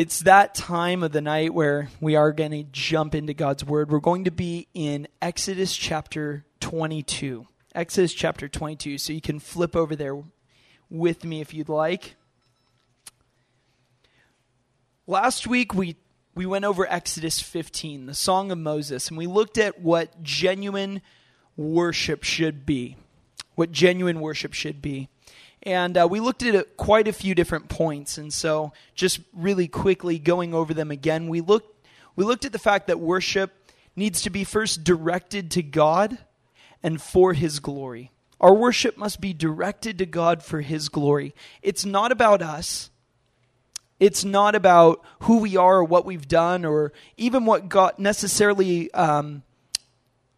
It's that time of the night where we are going to jump into God's Word. We're going to be in Exodus chapter 22. Exodus chapter 22. So you can flip over there with me if you'd like. Last week we we went over Exodus 15, the Song of Moses, and we looked at what genuine worship should be. What genuine worship should be. And uh, we looked at quite a few different points. And so, just really quickly going over them again, we looked, we looked at the fact that worship needs to be first directed to God and for His glory. Our worship must be directed to God for His glory. It's not about us. It's not about who we are or what we've done or even what God necessarily um,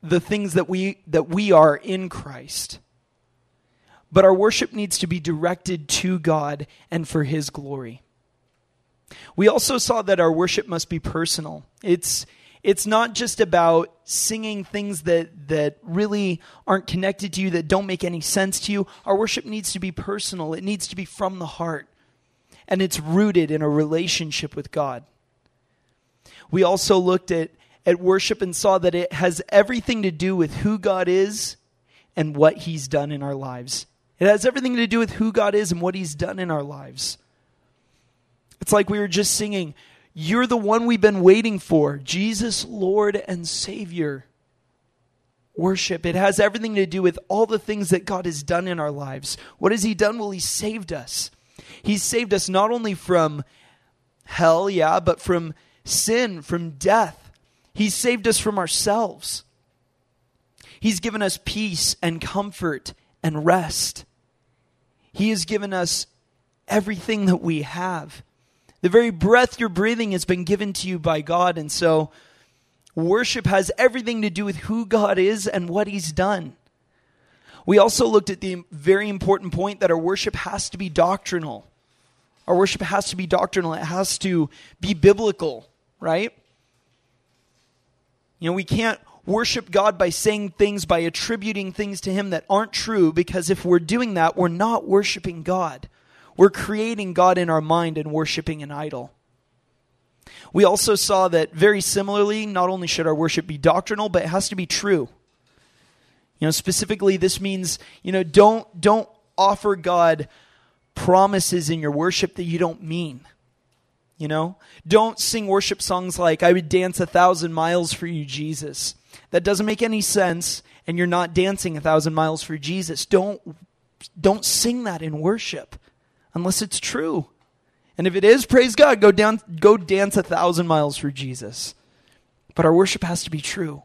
the things that we that we are in Christ. But our worship needs to be directed to God and for His glory. We also saw that our worship must be personal. It's it's not just about singing things that that really aren't connected to you that don't make any sense to you. Our worship needs to be personal. It needs to be from the heart. And it's rooted in a relationship with God. We also looked at at worship and saw that it has everything to do with who God is and what he's done in our lives. It has everything to do with who God is and what He's done in our lives. It's like we were just singing, You're the one we've been waiting for, Jesus, Lord and Savior. Worship. It has everything to do with all the things that God has done in our lives. What has He done? Well, He saved us. He saved us not only from hell, yeah, but from sin, from death. He saved us from ourselves. He's given us peace and comfort and rest. He has given us everything that we have. The very breath you're breathing has been given to you by God. And so, worship has everything to do with who God is and what He's done. We also looked at the very important point that our worship has to be doctrinal. Our worship has to be doctrinal, it has to be biblical, right? You know, we can't worship God by saying things, by attributing things to Him that aren't true, because if we're doing that, we're not worshiping God. We're creating God in our mind and worshiping an idol. We also saw that very similarly, not only should our worship be doctrinal, but it has to be true. You know, specifically, this means, you know, don't, don't offer God promises in your worship that you don't mean. You know, don't sing worship songs like, I would dance a thousand miles for you, Jesus that doesn't make any sense and you're not dancing a thousand miles for Jesus. Don't, don't sing that in worship unless it's true. And if it is, praise God, go down, go dance a thousand miles for Jesus. But our worship has to be true.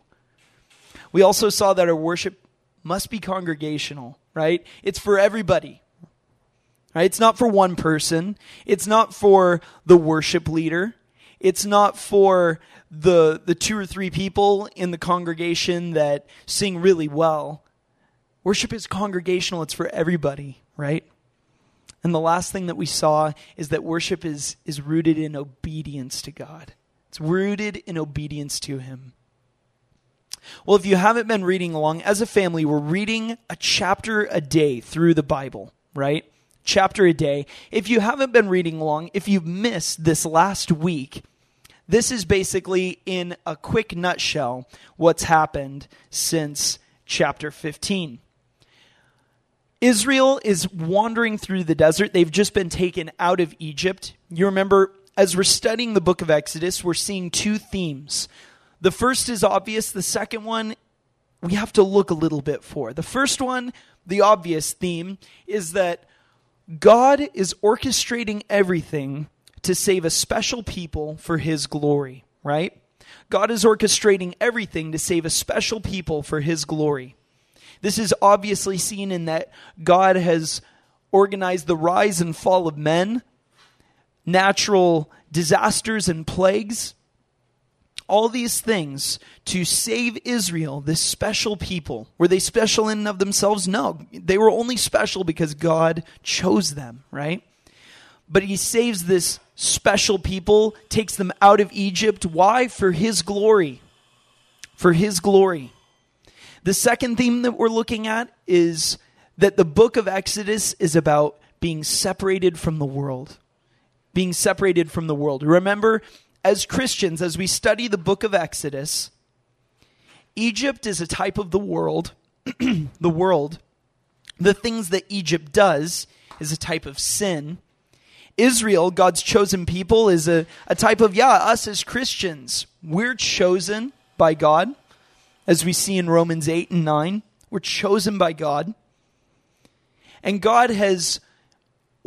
We also saw that our worship must be congregational, right? It's for everybody. Right? It's not for one person. It's not for the worship leader. It's not for the the two or three people in the congregation that sing really well. Worship is congregational, it's for everybody, right? And the last thing that we saw is that worship is is rooted in obedience to God. It's rooted in obedience to him. Well, if you haven't been reading along, as a family, we're reading a chapter a day through the Bible, right? Chapter a day. If you haven't been reading along, if you've missed this last week, this is basically, in a quick nutshell, what's happened since chapter 15. Israel is wandering through the desert. They've just been taken out of Egypt. You remember, as we're studying the book of Exodus, we're seeing two themes. The first is obvious, the second one, we have to look a little bit for. The first one, the obvious theme, is that God is orchestrating everything to save a special people for his glory, right? God is orchestrating everything to save a special people for his glory. This is obviously seen in that God has organized the rise and fall of men, natural disasters and plagues, all these things to save Israel, this special people. Were they special in and of themselves? No. They were only special because God chose them, right? But he saves this special people, takes them out of Egypt. Why? For his glory. For his glory. The second theme that we're looking at is that the book of Exodus is about being separated from the world, being separated from the world. Remember, as Christians, as we study the book of Exodus, Egypt is a type of the world, the world. The things that Egypt does is a type of sin. Israel, God's chosen people, is a, a type of, yeah, us as Christians. We're chosen by God, as we see in Romans 8 and 9. We're chosen by God. And God has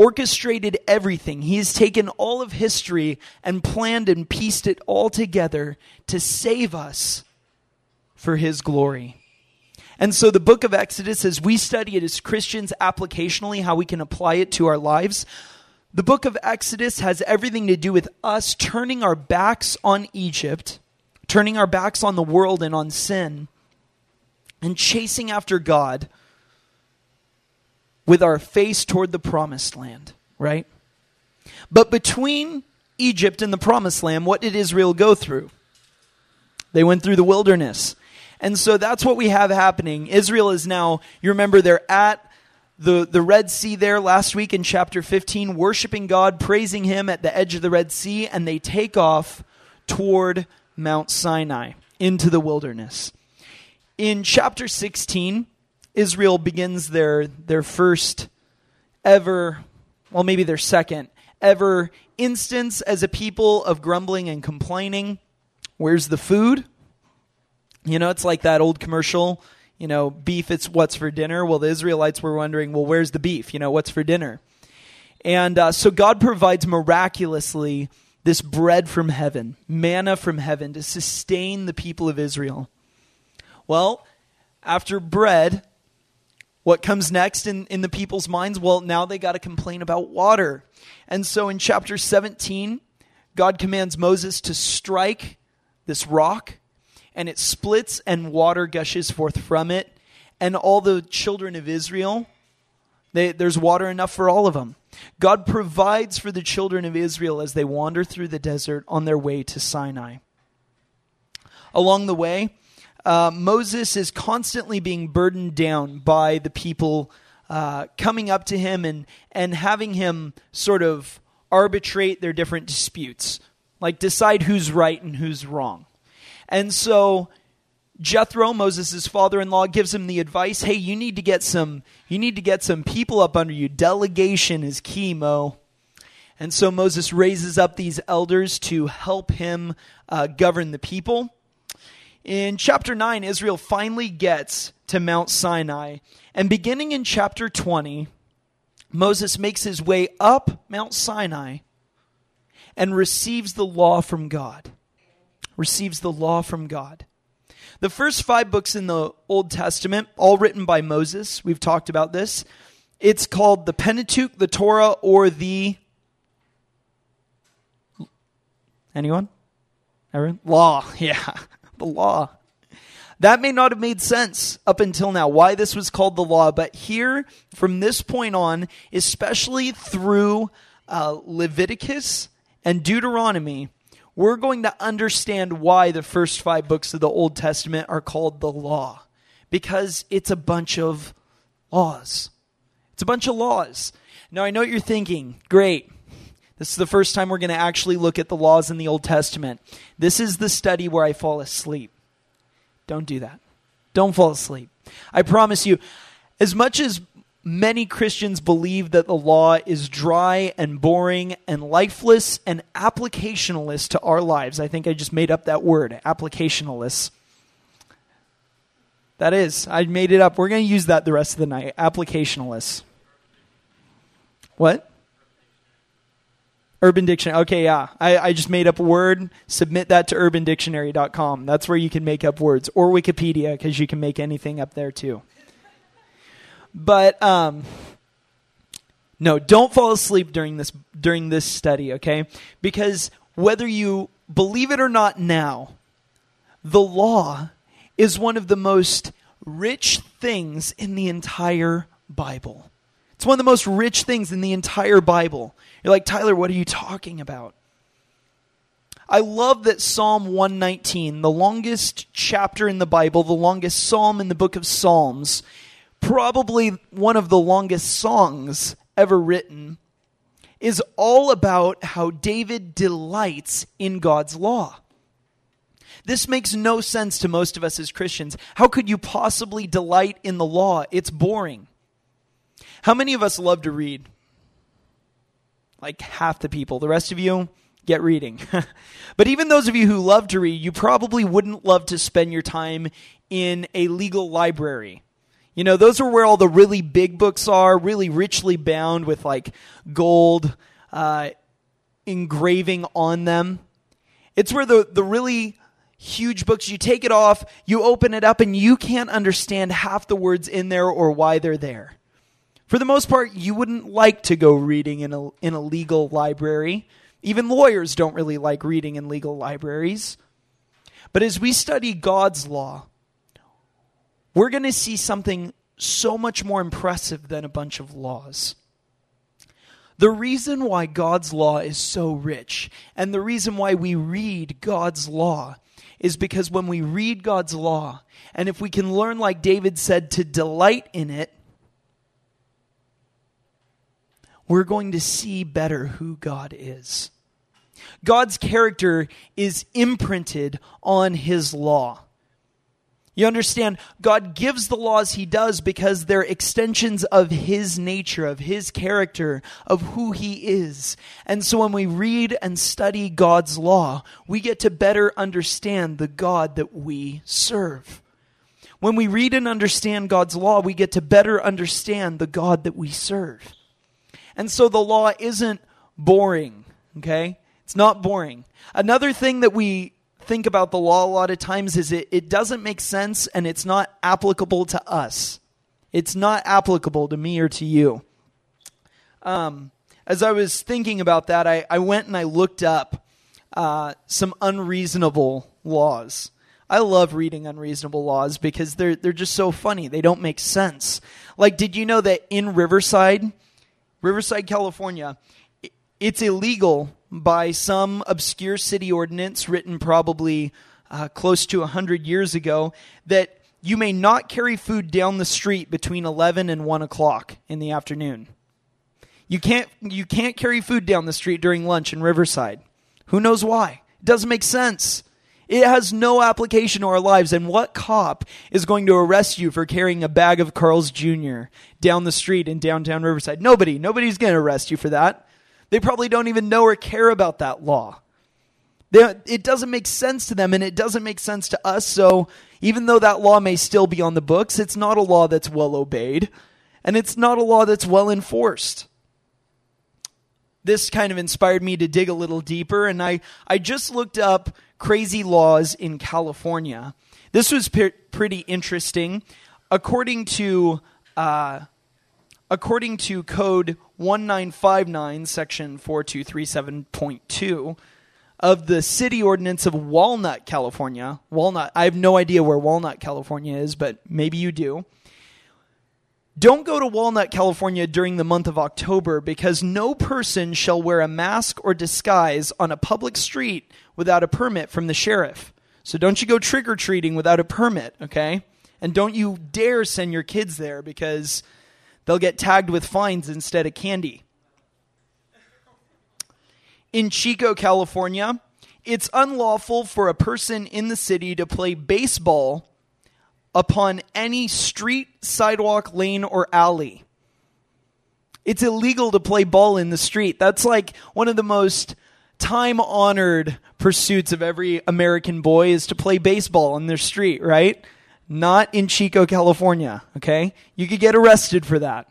orchestrated everything. He has taken all of history and planned and pieced it all together to save us for His glory. And so, the book of Exodus, as we study it as Christians applicationally, how we can apply it to our lives, the book of Exodus has everything to do with us turning our backs on Egypt, turning our backs on the world and on sin, and chasing after God with our face toward the promised land, right? But between Egypt and the promised land, what did Israel go through? They went through the wilderness. And so that's what we have happening. Israel is now, you remember, they're at the, the Red Sea there last week in chapter 15, worshiping God, praising Him at the edge of the Red Sea, and they take off toward Mount Sinai into the wilderness. In chapter 16, Israel begins their, their first ever, well, maybe their second ever instance as a people of grumbling and complaining. Where's the food? You know, it's like that old commercial you know, beef, it's what's for dinner. Well, the Israelites were wondering, well, where's the beef? You know, what's for dinner? And uh, so God provides miraculously this bread from heaven, manna from heaven to sustain the people of Israel. Well, after bread, what comes next in, in the people's minds? Well, now they got to complain about water. And so in chapter 17, God commands Moses to strike this rock and it splits and water gushes forth from it and all the children of israel they, there's water enough for all of them god provides for the children of israel as they wander through the desert on their way to sinai along the way uh, moses is constantly being burdened down by the people uh, coming up to him and, and having him sort of arbitrate their different disputes like decide who's right and who's wrong and so Jethro, Moses' father-in-law, gives him the advice, "Hey, you need to get some you need to get some people up under you. Delegation is key, Mo." And so Moses raises up these elders to help him uh, govern the people. In chapter 9, Israel finally gets to Mount Sinai. And beginning in chapter 20, Moses makes his way up Mount Sinai and receives the law from God receives the law from God. The first five books in the Old Testament, all written by Moses, we've talked about this. It's called the Pentateuch, the Torah, or the. Anyone? Everyone? Law. Yeah, the law. That may not have made sense up until now, why this was called the law, but here, from this point on, especially through uh, Leviticus and Deuteronomy, we're going to understand why the first five books of the Old Testament are called the law. Because it's a bunch of laws. It's a bunch of laws. Now, I know what you're thinking. Great. This is the first time we're going to actually look at the laws in the Old Testament. This is the study where I fall asleep. Don't do that. Don't fall asleep. I promise you, as much as many Christians believe that the law is dry and boring and lifeless and applicationalist to our lives. I think I just made up that word, applicationalist. That is, I made it up. We're going to use that the rest of the night. Applicationalist. What? Urban Dictionary. Okay, yeah. I, I just made up a word. Submit that to urbandictionary.com. That's where you can make up words. Or Wikipedia, because you can make anything up there too. But um, no, don't fall asleep during this during this study, okay? Because whether you believe it or not now, the law is one of the most rich things in the entire Bible. It's one of the most rich things in the entire Bible. You're like, Tyler, what are you talking about? I love that Psalm 119, the longest chapter in the Bible, the longest psalm in the book of Psalms, probably one of the longest songs ever written. is all about how David delights in God's law. This makes no sense to most of us as Christians. How could you possibly delight in the law? It's boring. How many of us love to read? Like half the people. The rest of you, get reading. but even those of you who love to read, you probably wouldn't love to spend your time in a legal library. You know, those are where all the really big books are, really richly bound with like gold uh, engraving on them. It's where the, the really huge books, you take it off, you open it up, and you can't understand half the words in there or why they're there. For the most part, you wouldn't like to go reading in a, in a legal library. Even lawyers don't really like reading in legal libraries. But as we study God's law, we're going to see something so much more impressive than a bunch of laws. The reason why God's law is so rich, and the reason why we read God's law, is because when we read God's law, and if we can learn, like David said, to delight in it, we're going to see better who God is. God's character is imprinted on his law. You understand, God gives the laws he does because they're extensions of his nature, of his character, of who he is. And so when we read and study God's law, we get to better understand the God that we serve. When we read and understand God's law, we get to better understand the God that we serve. And so the law isn't boring, okay? It's not boring. Another thing that we think about the law a lot of times is it, it doesn't make sense and it's not applicable to us. It's not applicable to me or to you. Um, as I was thinking about that, I, I went and I looked up uh, some unreasonable laws. I love reading unreasonable laws because they're they're just so funny. They don't make sense. Like, did you know that in Riverside, Riverside, California, it's illegal by some obscure city ordinance written probably uh, close to 100 years ago that you may not carry food down the street between 11 and 1 o'clock in the afternoon. You can't, you can't carry food down the street during lunch in Riverside. Who knows why? It doesn't make sense. It has no application to our lives. And what cop is going to arrest you for carrying a bag of Carl's Jr. down the street in downtown Riverside? Nobody. Nobody's going to arrest you for that. They probably don't even know or care about that law. They, it doesn't make sense to them and it doesn't make sense to us. So even though that law may still be on the books, it's not a law that's well obeyed and it's not a law that's well enforced. This kind of inspired me to dig a little deeper and I, I just looked up crazy laws in California. This was pe- pretty interesting. According to uh, according to code 1959 section 4237.2 of the city ordinance of Walnut, California. Walnut, I have no idea where Walnut, California is, but maybe you do. Don't go to Walnut, California during the month of October because no person shall wear a mask or disguise on a public street without a permit from the sheriff. So don't you go trick or treating without a permit, okay? And don't you dare send your kids there because they'll get tagged with fines instead of candy. In Chico, California, it's unlawful for a person in the city to play baseball upon any street, sidewalk, lane, or alley. It's illegal to play ball in the street. That's like one of the most time honored pursuits of every American boy is to play baseball on their street, right? Not in Chico, California, okay? You could get arrested for that.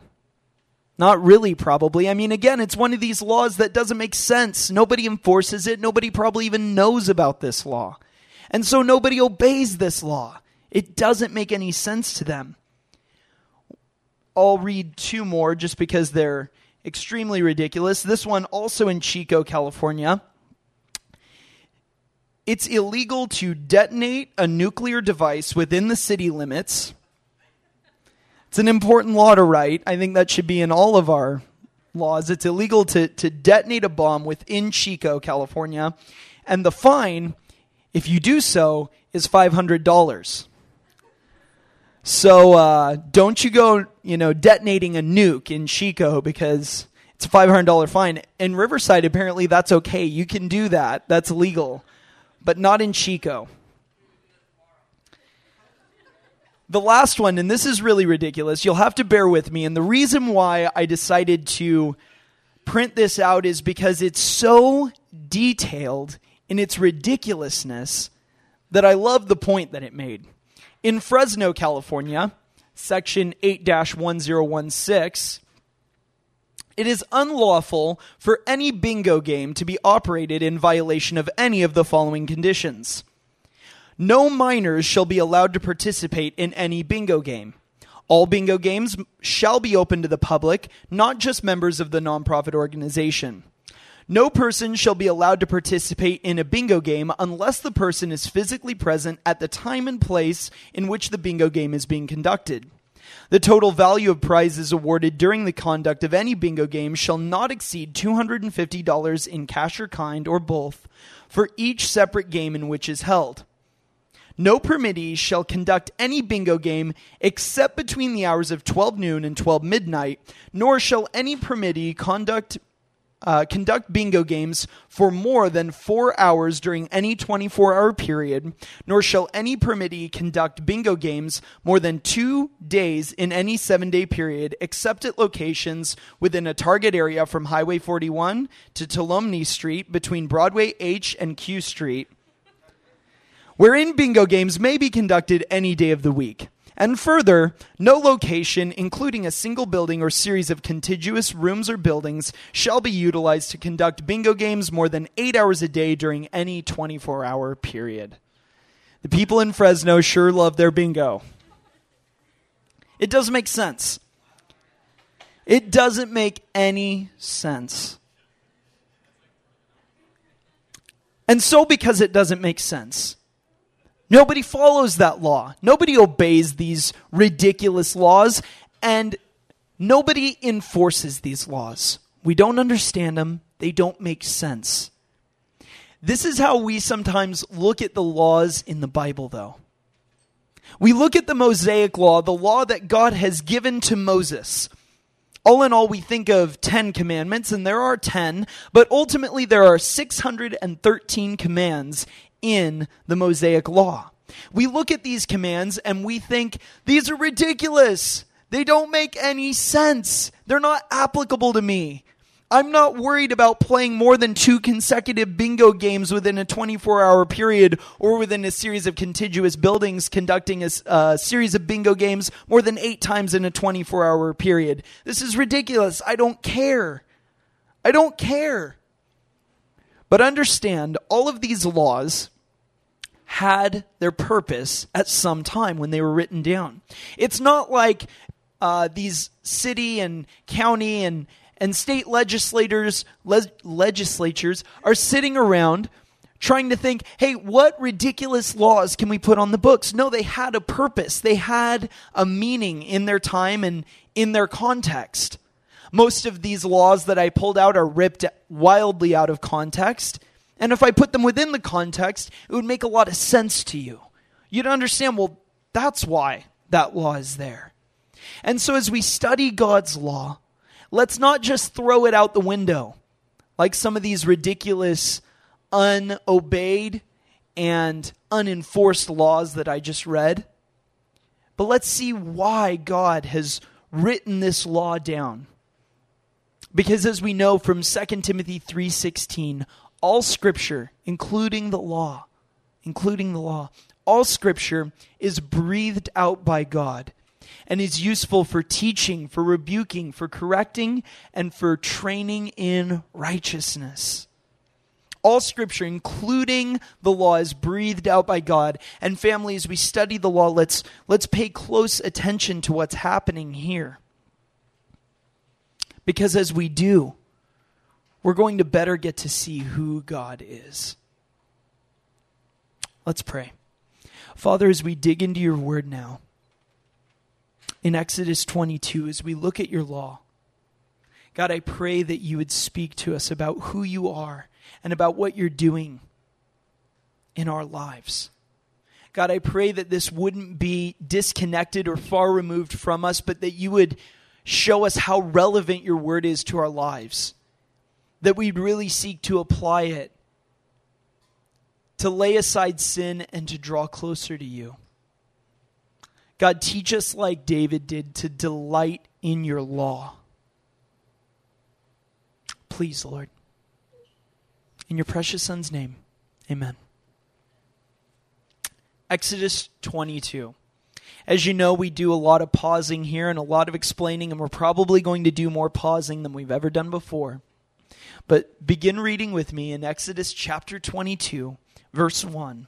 Not really, probably. I mean, again, it's one of these laws that doesn't make sense. Nobody enforces it. Nobody probably even knows about this law. And so nobody obeys this law. It doesn't make any sense to them. I'll read two more just because they're extremely ridiculous. This one also in Chico, California. It's illegal to detonate a nuclear device within the city limits. It's an important law to write. I think that should be in all of our laws. It's illegal to, to detonate a bomb within Chico, California. And the fine, if you do so, is $500. So uh, don't you go, you know, detonating a nuke in Chico because It's a $500 fine. In Riverside, apparently that's okay. You can do that. That's legal. But not in Chico. The last one, and this is really ridiculous. You'll have to bear with me. And the reason why I decided to print this out is because it's so detailed in its ridiculousness that I love the point that it made. In Fresno, California, section 8 1016, it is unlawful for any bingo game to be operated in violation of any of the following conditions. No minors shall be allowed to participate in any bingo game. All bingo games shall be open to the public, not just members of the nonprofit organization. No person shall be allowed to participate in a bingo game unless the person is physically present at the time and place in which the bingo game is being conducted. The total value of prizes awarded during the conduct of any bingo game shall not exceed $250 in cash or kind or both for each separate game in which is held. No permittee shall conduct any bingo game except between the hours of 12 noon and 12 midnight, nor shall any permittee conduct uh, conduct bingo games for more than four hours during any 24 hour period, nor shall any permittee conduct bingo games more than two days in any seven day period, except at locations within a target area from Highway 41 to Tuolumne Street between Broadway H and Q Street, wherein bingo games may be conducted any day of the week. And further, no location, including a single building or series of contiguous rooms or buildings, shall be utilized to conduct bingo games more than eight hours a day during any 24 hour period. The people in Fresno sure love their bingo. It doesn't make sense. It doesn't make any sense. And so, because it doesn't make sense, Nobody follows that law. Nobody obeys these ridiculous laws, and nobody enforces these laws. We don't understand them, they don't make sense. This is how we sometimes look at the laws in the Bible, though. We look at the Mosaic law, the law that God has given to Moses. All in all, we think of 10 commandments, and there are 10, but ultimately there are 613 commands in the Mosaic Law. We look at these commands and we think, these are ridiculous. They don't make any sense. They're not applicable to me. I'm not worried about playing more than two consecutive bingo games within a 24 hour period or within a series of contiguous buildings conducting a, a uh, series of bingo games more than eight times in a 24 hour period. This is ridiculous. I don't care. I don't care. But understand, all of these laws had their purpose at some time when they were written down. It's not like uh, these city and county and, and state legislators le- legislatures are sitting around trying to think, hey, what ridiculous laws can we put on the books? No, they had a purpose. They had a meaning in their time and in their context. Most of these laws that I pulled out are ripped wildly out of context. And if I put them within the context, it would make a lot of sense to you. You'd understand, well, that's why that law is there. And so as we study God's law, let's not just throw it out the window like some of these ridiculous, unobeyed, and unenforced laws that I just read. But let's see why God has written this law down. Because as we know from 2 Timothy 3:16, all scripture, including the law, including the law, all scripture is breathed out by God and is useful for teaching, for rebuking, for correcting, and for training in righteousness. All scripture, including the law, is breathed out by God. And family, as we study the law, let's, let's pay close attention to what's happening here. Because as we do, we're going to better get to see who God is. Let's pray. Father, as we dig into your word now, in Exodus 22, as we look at your law, God, I pray that you would speak to us about who you are and about what you're doing in our lives. God, I pray that this wouldn't be disconnected or far removed from us, but that you would show us how relevant your word is to our lives, that we'd really seek to apply it, to lay aside sin and to draw closer to you. God, teach us like David did to delight in your law. Please, Lord. In your precious Son's name, amen. Exodus 22. As you know, we do a lot of pausing here and a lot of explaining, and we're probably going to do more pausing than we've ever done before. But begin reading with me in Exodus chapter 22, verse 1.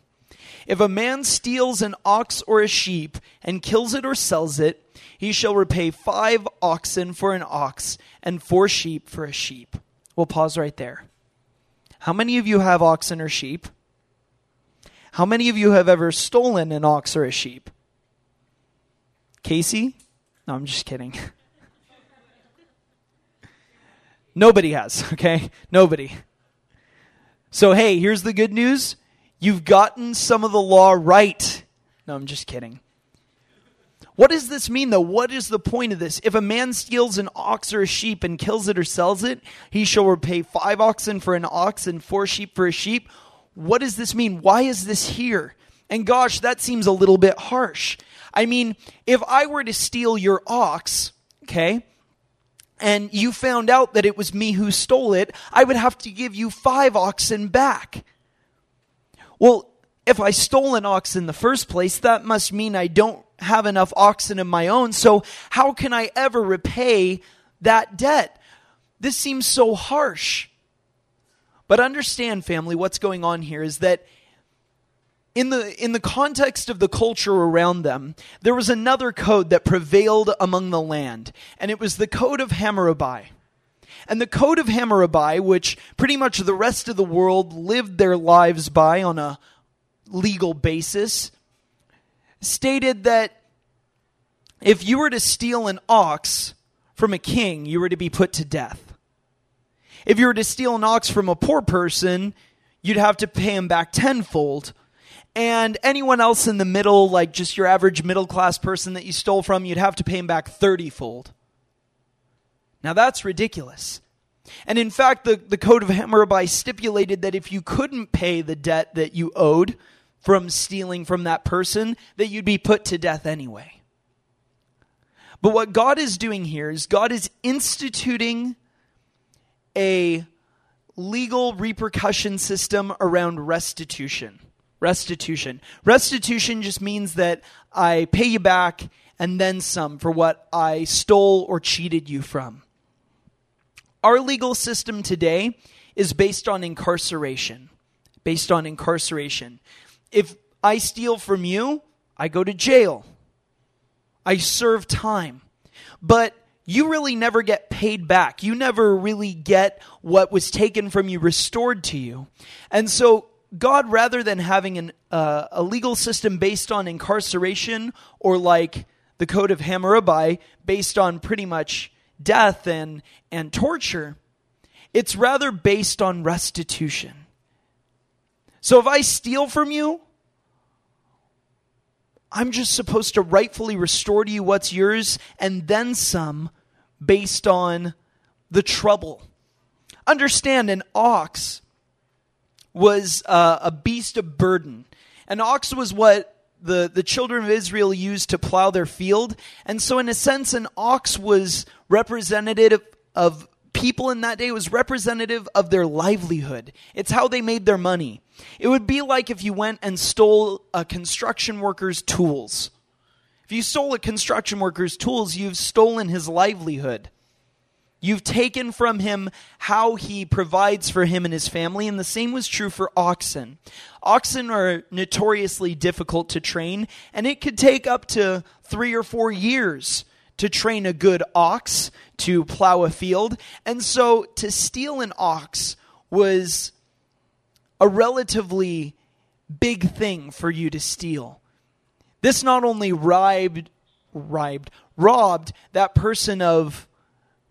If a man steals an ox or a sheep and kills it or sells it, he shall repay five oxen for an ox and four sheep for a sheep. We'll pause right there. How many of you have oxen or sheep? How many of you have ever stolen an ox or a sheep? Casey? No, I'm just kidding. Nobody has, okay? Nobody. So, hey, here's the good news You've gotten some of the law right. No, I'm just kidding. What does this mean, though? What is the point of this? If a man steals an ox or a sheep and kills it or sells it, he shall repay five oxen for an ox and four sheep for a sheep. What does this mean? Why is this here? And gosh, that seems a little bit harsh. I mean, if I were to steal your ox, okay, and you found out that it was me who stole it, I would have to give you five oxen back. Well, if I stole an ox in the first place, that must mean I don't have enough oxen of my own. So how can I ever repay that debt? This seems so harsh. But understand, family, what's going on here is that in the in the context of the culture around them, there was another code that prevailed among the land, and it was the code of Hammurabi. And the Code of Hammurabi, which pretty much the rest of the world lived their lives by on a legal basis, stated that if you were to steal an ox from a king, you were to be put to death. If you were to steal an ox from a poor person, you'd have to pay him back tenfold. And anyone else in the middle, like just your average middle class person that you stole from, you'd have to pay him back thirtyfold. Now that's ridiculous. And in fact, the, the Code of Hammurabi stipulated that if you couldn't pay the debt that you owed from stealing from that person, that you'd be put to death anyway. But what God is doing here is God is instituting a legal repercussion system around restitution. Restitution. Restitution just means that I pay you back and then some for what I stole or cheated you from. Our legal system today is based on incarceration. Based on incarceration. If I steal from you, I go to jail. I serve time. But you really never get paid back. You never really get what was taken from you restored to you. And so, God, rather than having an, uh, a legal system based on incarceration or like the Code of Hammurabi based on pretty much death and, and torture. It's rather based on restitution. So if I steal from you, I'm just supposed to rightfully restore to you what's yours and then some based on the trouble. Understand, an ox was uh, a beast of burden. An ox was what the, the children of Israel used to plow their field. And so, in a sense, an ox was representative of people in that day, it was representative of their livelihood. It's how they made their money. It would be like if you went and stole a construction worker's tools. If you stole a construction worker's tools, you've stolen his livelihood. You've taken from him how he provides for him and his family, and the same was true for oxen. Oxen are notoriously difficult to train, and it could take up to three or four years to train a good ox to plow a field. And so to steal an ox was a relatively big thing for you to steal. This not only robbed, robbed, robbed that person of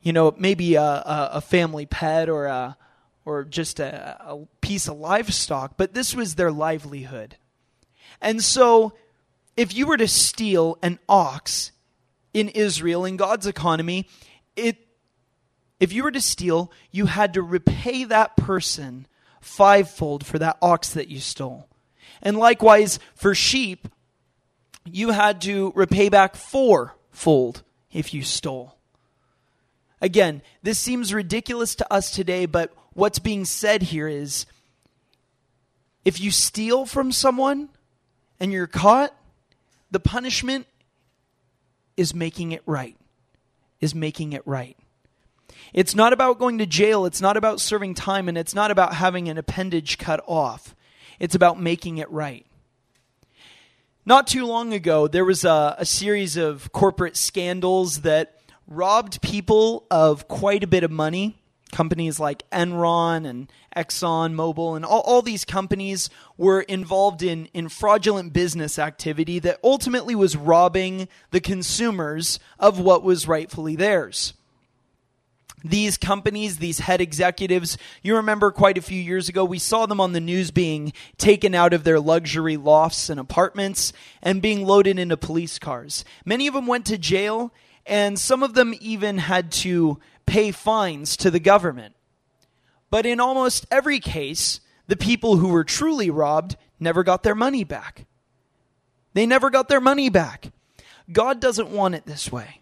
you know, maybe a, a, family pet or a or just a, a piece of livestock, but this was their livelihood. And so, if you were to steal an ox, in Israel, in God's economy, it if you were to steal, you had to repay that person fivefold for that ox that you stole. And likewise, for sheep, you had to repay back fourfold if you stole. Again, this seems ridiculous to us today, but what's being said here is if you steal from someone and you're caught, the punishment is making it right. Is making it right. It's not about going to jail, it's not about serving time, and it's not about having an appendage cut off. It's about making it right. Not too long ago, there was a, a series of corporate scandals that robbed people of quite a bit of money companies like Enron and Exxon Mobil and all, all these companies were involved in, in fraudulent business activity that ultimately was robbing the consumers of what was rightfully theirs. These companies, these head executives, you remember quite a few years ago, we saw them on the news being taken out of their luxury lofts and apartments and being loaded into police cars. Many of them went to jail, and some of them even had to pay fines to the government. But in almost every case, the people who were truly robbed never got their money back. They never got their money back. God doesn't want it this way.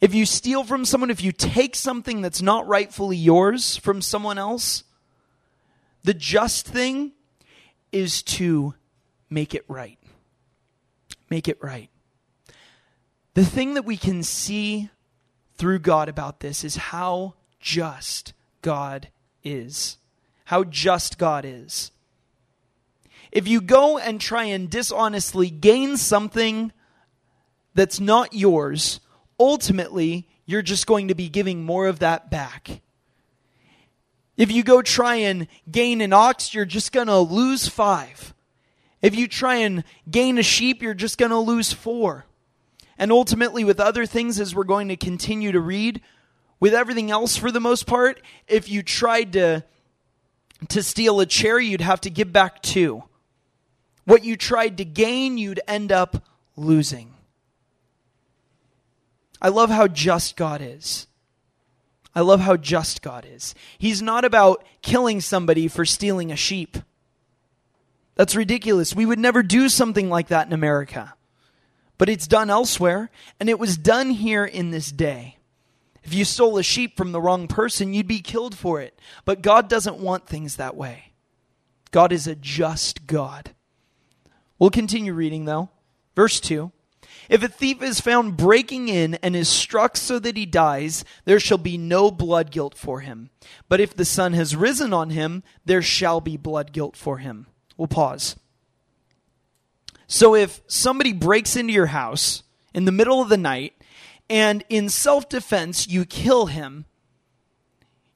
If you steal from someone, if you take something that's not rightfully yours from someone else, the just thing is to make it right. Make it right. The thing that we can see through God about this is how just God is. How just God is. If you go and try and dishonestly gain something that's not yours, ultimately you're just going to be giving more of that back. If you go try and gain an ox, you're just going to lose five. If you try and gain a sheep, you're just going to lose four. And ultimately, with other things, as we're going to continue to read, with everything else for the most part, if you tried to, to steal a chair, you'd have to give back two. What you tried to gain, you'd end up losing. I love how just God is. I love how just God is. He's not about killing somebody for stealing a sheep. That's ridiculous. We would never do something like that in America but it's done elsewhere, and it was done here in this day. If you stole a sheep from the wrong person, you'd be killed for it. But God doesn't want things that way. God is a just God. We'll continue reading, though. Verse 2 If a thief is found breaking in and is struck so that he dies, there shall be no blood guilt for him. But if the sun has risen on him, there shall be blood guilt for him. We'll pause. So if somebody breaks into your house in the middle of the night and in self defense you kill him,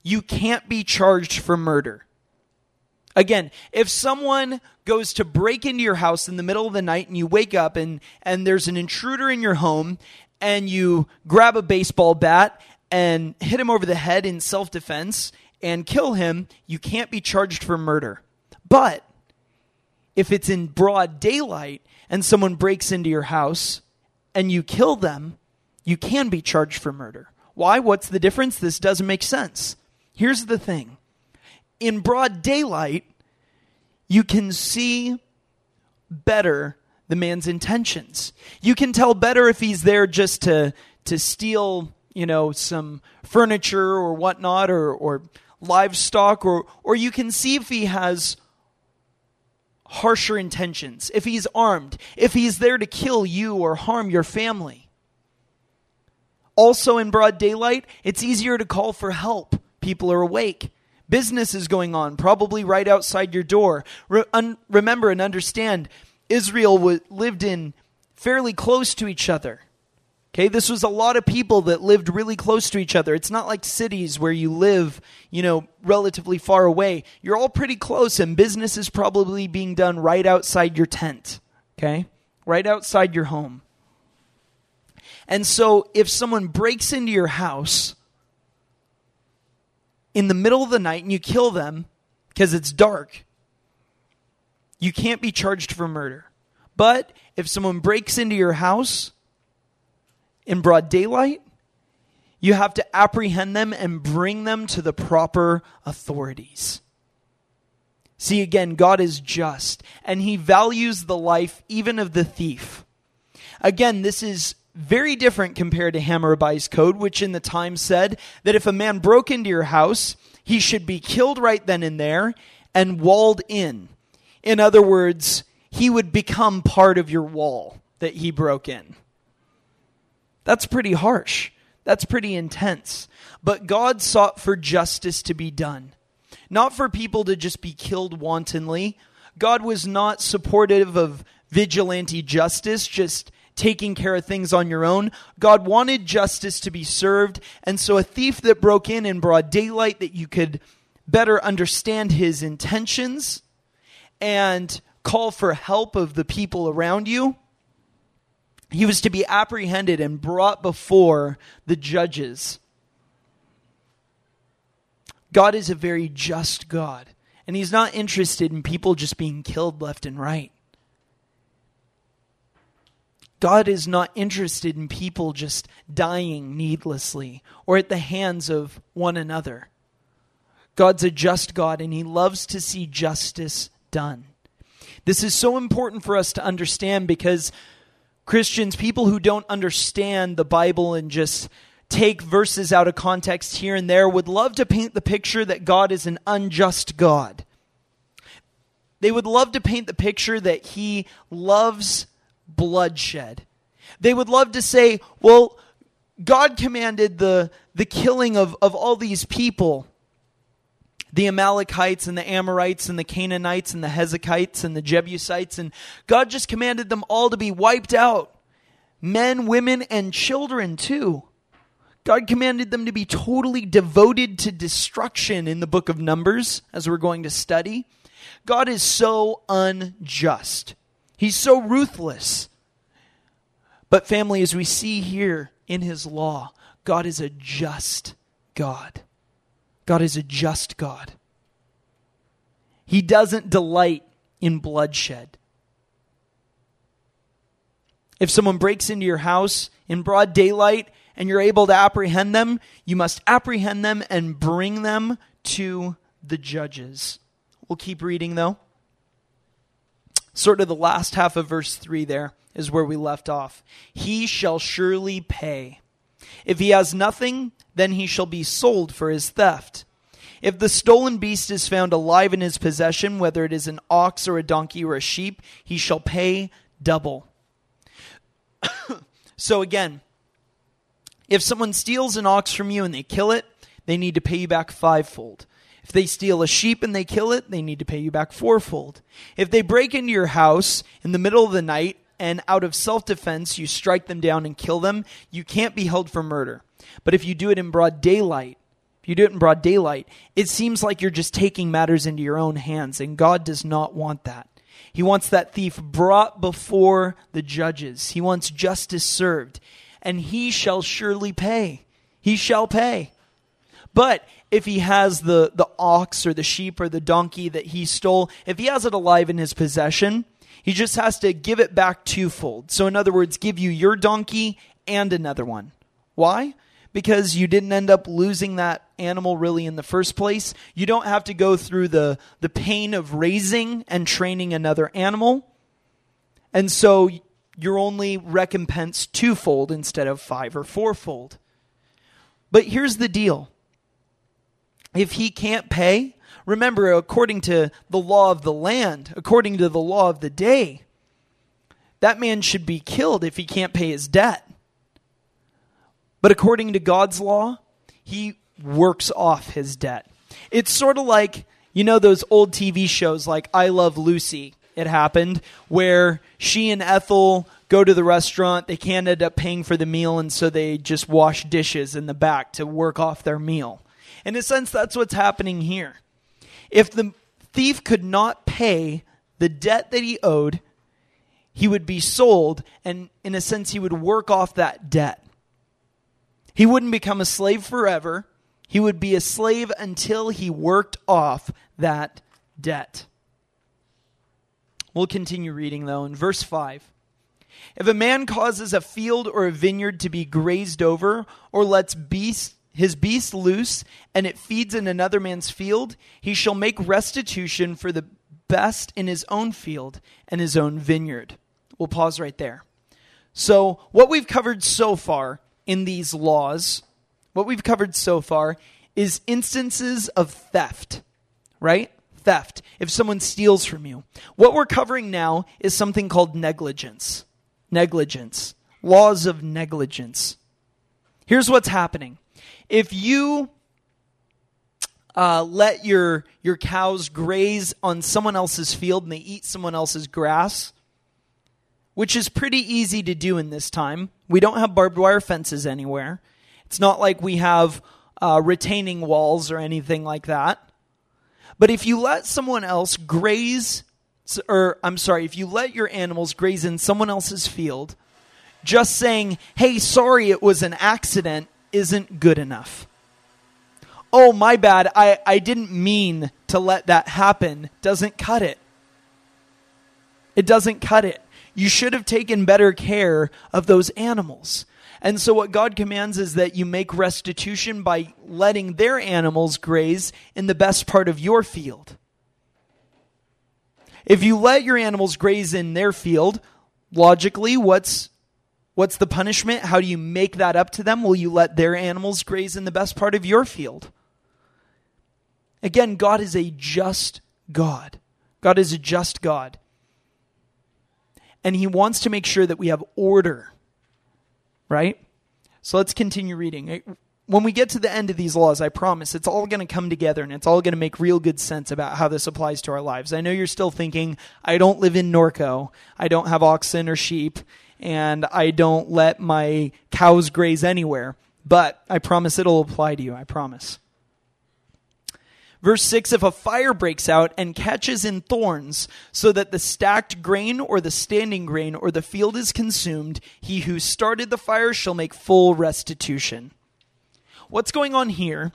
you can't be charged for murder. Again, if someone goes to break into your house in the middle of the night and you wake up and, and there's an intruder in your home and you grab a baseball bat and hit him over the head in self defense and kill him, you can't be charged for murder. But if it's in broad daylight and someone breaks into your house and you kill them, you can be charged for murder. Why? What's the difference? This doesn't make sense. Here's the thing in broad daylight, you can see better the man's intentions. You can tell better if he's there just to, to steal, you know, some furniture or whatnot or, or livestock, or, or you can see if he has harsher intentions, if he's armed, if he's there to kill you or harm your family. Also, in broad daylight, it's easier to call for help. People are awake. Business is going on, probably right outside your door. Re- un- remember and understand, Israel w- lived in fairly close to each other. Okay, this was a lot of people that lived really close to each other. It's not like cities where you live, you know, relatively far away. You're all pretty close, and business is probably being done right outside your tent. Okay, right outside your home. And so, if someone breaks into your house in the middle of the night and you kill them because it's dark, you can't be charged for murder. But if someone breaks into your house, in broad daylight, you have to apprehend them and bring them to the proper authorities. See, again, God is just, and He values the life even of the thief. Again, this is very different compared to Hammurabi's code, which in the time said that if a man broke into your house, he should be killed right then and there and walled in. In other words, he would become part of your wall that he broke in. That's pretty harsh. That's pretty intense. But God sought for justice to be done, not for people to just be killed wantonly. God was not supportive of vigilante justice, just taking care of things on your own. God wanted justice to be served, and so a thief that broke in in broad daylight that you could better understand his intentions and call for help of the people around you. He was to be apprehended and brought before the judges. God is a very just God, and He's not interested in people just being killed left and right. God is not interested in people just dying needlessly or at the hands of one another. God's a just God and he loves to see justice done. This is so important for us to understand because Christians, people who don't understand the Bible and just take verses out of context here and there, would love to paint the picture that God is an unjust God. They would love to paint the picture that he loves bloodshed. They would love to say, well, God commanded the, the killing of, of all these people the Amalekites and the Amorites and the Canaanites and the Hezekites and the Jebusites, and God just commanded them all to be wiped out men, women, and children, too. God commanded them to be totally devoted to destruction in the book of Numbers, as we're going to study. God is so unjust. He's so ruthless. But, family, as we see here in His law, God is a just God. God is a just God. He doesn't delight in bloodshed. If someone breaks into your house in broad daylight and you're able to apprehend them, you must apprehend them and bring them to the judges. We'll keep reading though sort of the last half of verse 3 there is where we left off. He shall surely pay. If he has nothing, then he shall be sold for his theft. If the stolen beast is found alive in his possession, whether it is an ox or a donkey or a sheep, he shall pay double. so again, if someone steals an ox from you and they kill it, they need to pay you back fivefold. If they steal a sheep and they kill it, they need to pay you back fourfold. If they break into your house in the middle of the night and out of self defense you strike them down and kill them, you can't be held for murder. But if you do it in broad daylight, if you do it in broad daylight, it seems like you're just taking matters into your own hands, and God does not want that. He wants that thief brought before the judges. He wants justice served, and he shall surely pay. He shall pay. But if he has the, the ox or the sheep or the donkey that he stole, if he has it alive in his possession, he just has to give it back twofold. So, in other words, give you your donkey and another one. Why? Because you didn't end up losing that animal really in the first place. You don't have to go through the, the pain of raising and training another animal. And so you're only recompensed twofold instead of five or fourfold. But here's the deal if he can't pay, remember, according to the law of the land, according to the law of the day, that man should be killed if he can't pay his debt. But according to God's law, he works off his debt. It's sort of like, you know, those old TV shows like I Love Lucy. It happened where she and Ethel go to the restaurant. They can't end up paying for the meal, and so they just wash dishes in the back to work off their meal. In a sense, that's what's happening here. If the thief could not pay the debt that he owed, he would be sold, and in a sense, he would work off that debt. He wouldn't become a slave forever. He would be a slave until he worked off that debt. We'll continue reading, though, in verse 5. If a man causes a field or a vineyard to be grazed over, or lets his beast loose, and it feeds in another man's field, he shall make restitution for the best in his own field and his own vineyard. We'll pause right there. So, what we've covered so far in these laws, what we've covered so far is instances of theft, right? Theft. If someone steals from you. What we're covering now is something called negligence. Negligence. Laws of negligence. Here's what's happening. If you uh, let your your cows graze on someone else's field and they eat someone else's grass, which is pretty easy to do in this time. We don't have barbed wire fences anywhere. It's not like we have uh, retaining walls or anything like that. But if you let someone else graze, or I'm sorry, if you let your animals graze in someone else's field, just saying, hey, sorry, it was an accident, isn't good enough. Oh, my bad, I, I didn't mean to let that happen, doesn't cut it. It doesn't cut it. You should have taken better care of those animals. And so, what God commands is that you make restitution by letting their animals graze in the best part of your field. If you let your animals graze in their field, logically, what's what's the punishment? How do you make that up to them? Will you let their animals graze in the best part of your field? Again, God is a just God. God is a just God. And He wants to make sure that we have order right? So let's continue reading. When we get to the end of these laws, I promise it's all going to come together and it's all going to make real good sense about how this applies to our lives. I know you're still thinking, I don't live in Norco, I don't have oxen or sheep, and I don't let my cows graze anywhere. But I promise it'll apply to you. I promise. Verse 6 If a fire breaks out and catches in thorns, so that the stacked grain or the standing grain or the field is consumed, he who started the fire shall make full restitution. What's going on here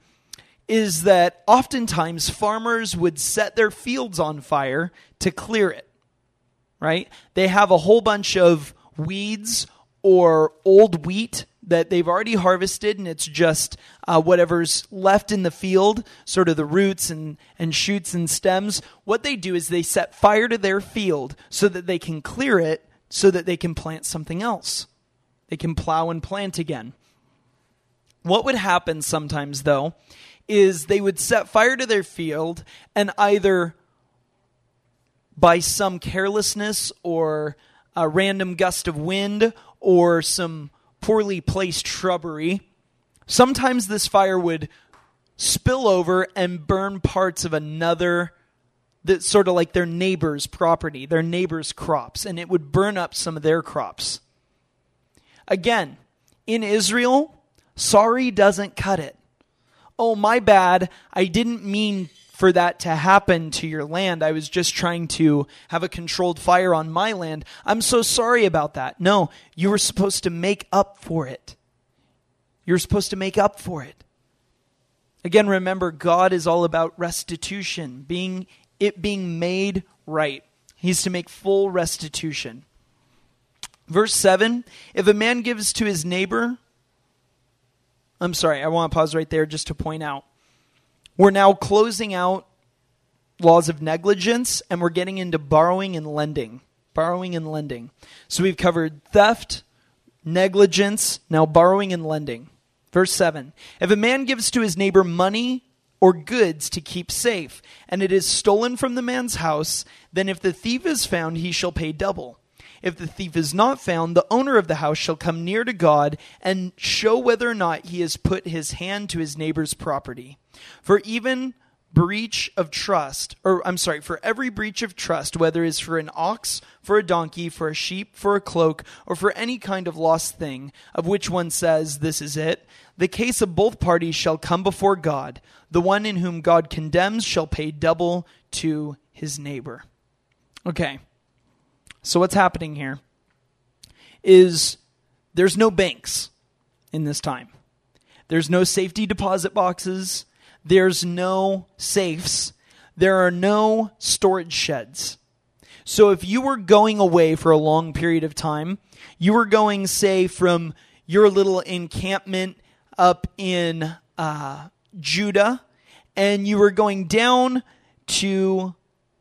is that oftentimes farmers would set their fields on fire to clear it, right? They have a whole bunch of weeds or old wheat that they've already harvested and it's just uh, whatever's left in the field, sort of the roots and, and shoots and stems. What they do is they set fire to their field so that they can clear it so that they can plant something else. They can plow and plant again. What would happen sometimes, though, is they would set fire to their field and either by some carelessness or a random gust of wind or some poorly placed shrubbery. Sometimes this fire would spill over and burn parts of another that sort of like their neighbor's property, their neighbor's crops, and it would burn up some of their crops. Again, in Israel, sorry doesn't cut it. Oh, my bad. I didn't mean for that to happen to your land. I was just trying to have a controlled fire on my land. I'm so sorry about that. No, you were supposed to make up for it. You're supposed to make up for it. Again, remember, God is all about restitution, being it being made right. He's to make full restitution. Verse 7 If a man gives to his neighbor, I'm sorry, I want to pause right there just to point out we're now closing out laws of negligence and we're getting into borrowing and lending. Borrowing and lending. So we've covered theft, negligence, now borrowing and lending. Verse 7 If a man gives to his neighbor money or goods to keep safe, and it is stolen from the man's house, then if the thief is found, he shall pay double. If the thief is not found, the owner of the house shall come near to God and show whether or not he has put his hand to his neighbor's property. For even breach of trust, or I'm sorry, for every breach of trust, whether it is for an ox, for a donkey, for a sheep, for a cloak, or for any kind of lost thing, of which one says, This is it, the case of both parties shall come before God. The one in whom God condemns shall pay double to his neighbor. Okay. So what's happening here is there's no banks in this time. There's no safety deposit boxes. There's no safes. There are no storage sheds. So if you were going away for a long period of time, you were going, say, from your little encampment up in uh, Judah, and you were going down to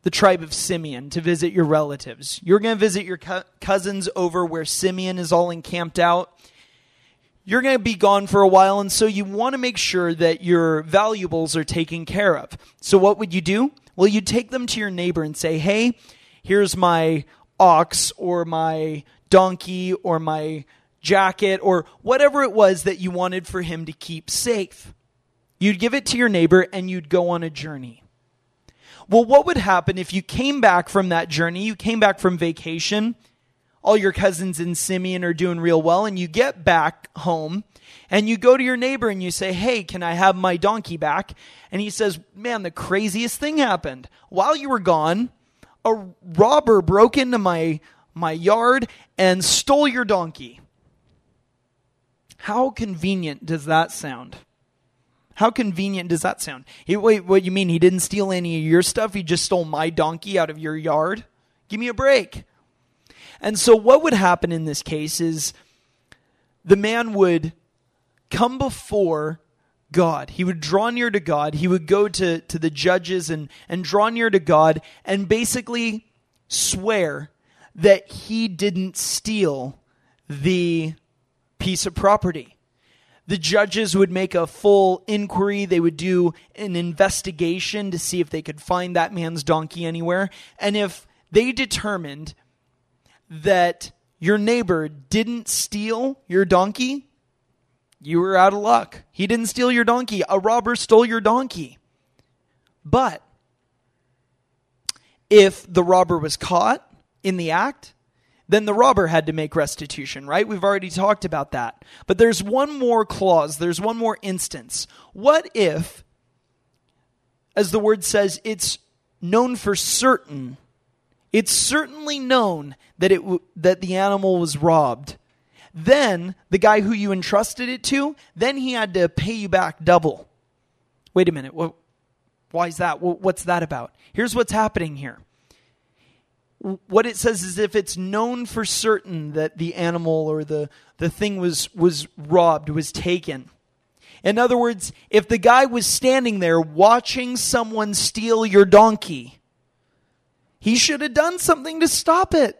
the tribe of Simeon to visit your relatives. You're going to visit your co- cousins over where Simeon is all encamped out. You're going to be gone for a while, and so you want to make sure that your valuables are taken care of. So, what would you do? Well, you'd take them to your neighbor and say, Hey, here's my ox or my donkey or my jacket or whatever it was that you wanted for him to keep safe. You'd give it to your neighbor and you'd go on a journey. Well, what would happen if you came back from that journey, you came back from vacation, all your cousins in Simeon are doing real well, and you get back home and you go to your neighbor and you say, Hey, can I have my donkey back? And he says, Man, the craziest thing happened. While you were gone, a robber broke into my, my yard and stole your donkey. How convenient does that sound? How convenient does that sound? He, wait, what you mean? He didn't steal any of your stuff? He just stole my donkey out of your yard? Give me a break. And so, what would happen in this case is the man would come before God. He would draw near to God. He would go to, to the judges and, and draw near to God and basically swear that he didn't steal the piece of property. The judges would make a full inquiry. They would do an investigation to see if they could find that man's donkey anywhere. And if they determined that your neighbor didn't steal your donkey, you were out of luck. He didn't steal your donkey. A robber stole your donkey. But if the robber was caught in the act, then the robber had to make restitution, right? We've already talked about that. But there's one more clause, there's one more instance. What if, as the word says, it's known for certain, it's certainly known that, it, that the animal was robbed? Then the guy who you entrusted it to, then he had to pay you back double. Wait a minute. Well, why is that? What's that about? Here's what's happening here. What it says is if it's known for certain that the animal or the, the thing was, was robbed, was taken. In other words, if the guy was standing there watching someone steal your donkey, he should have done something to stop it.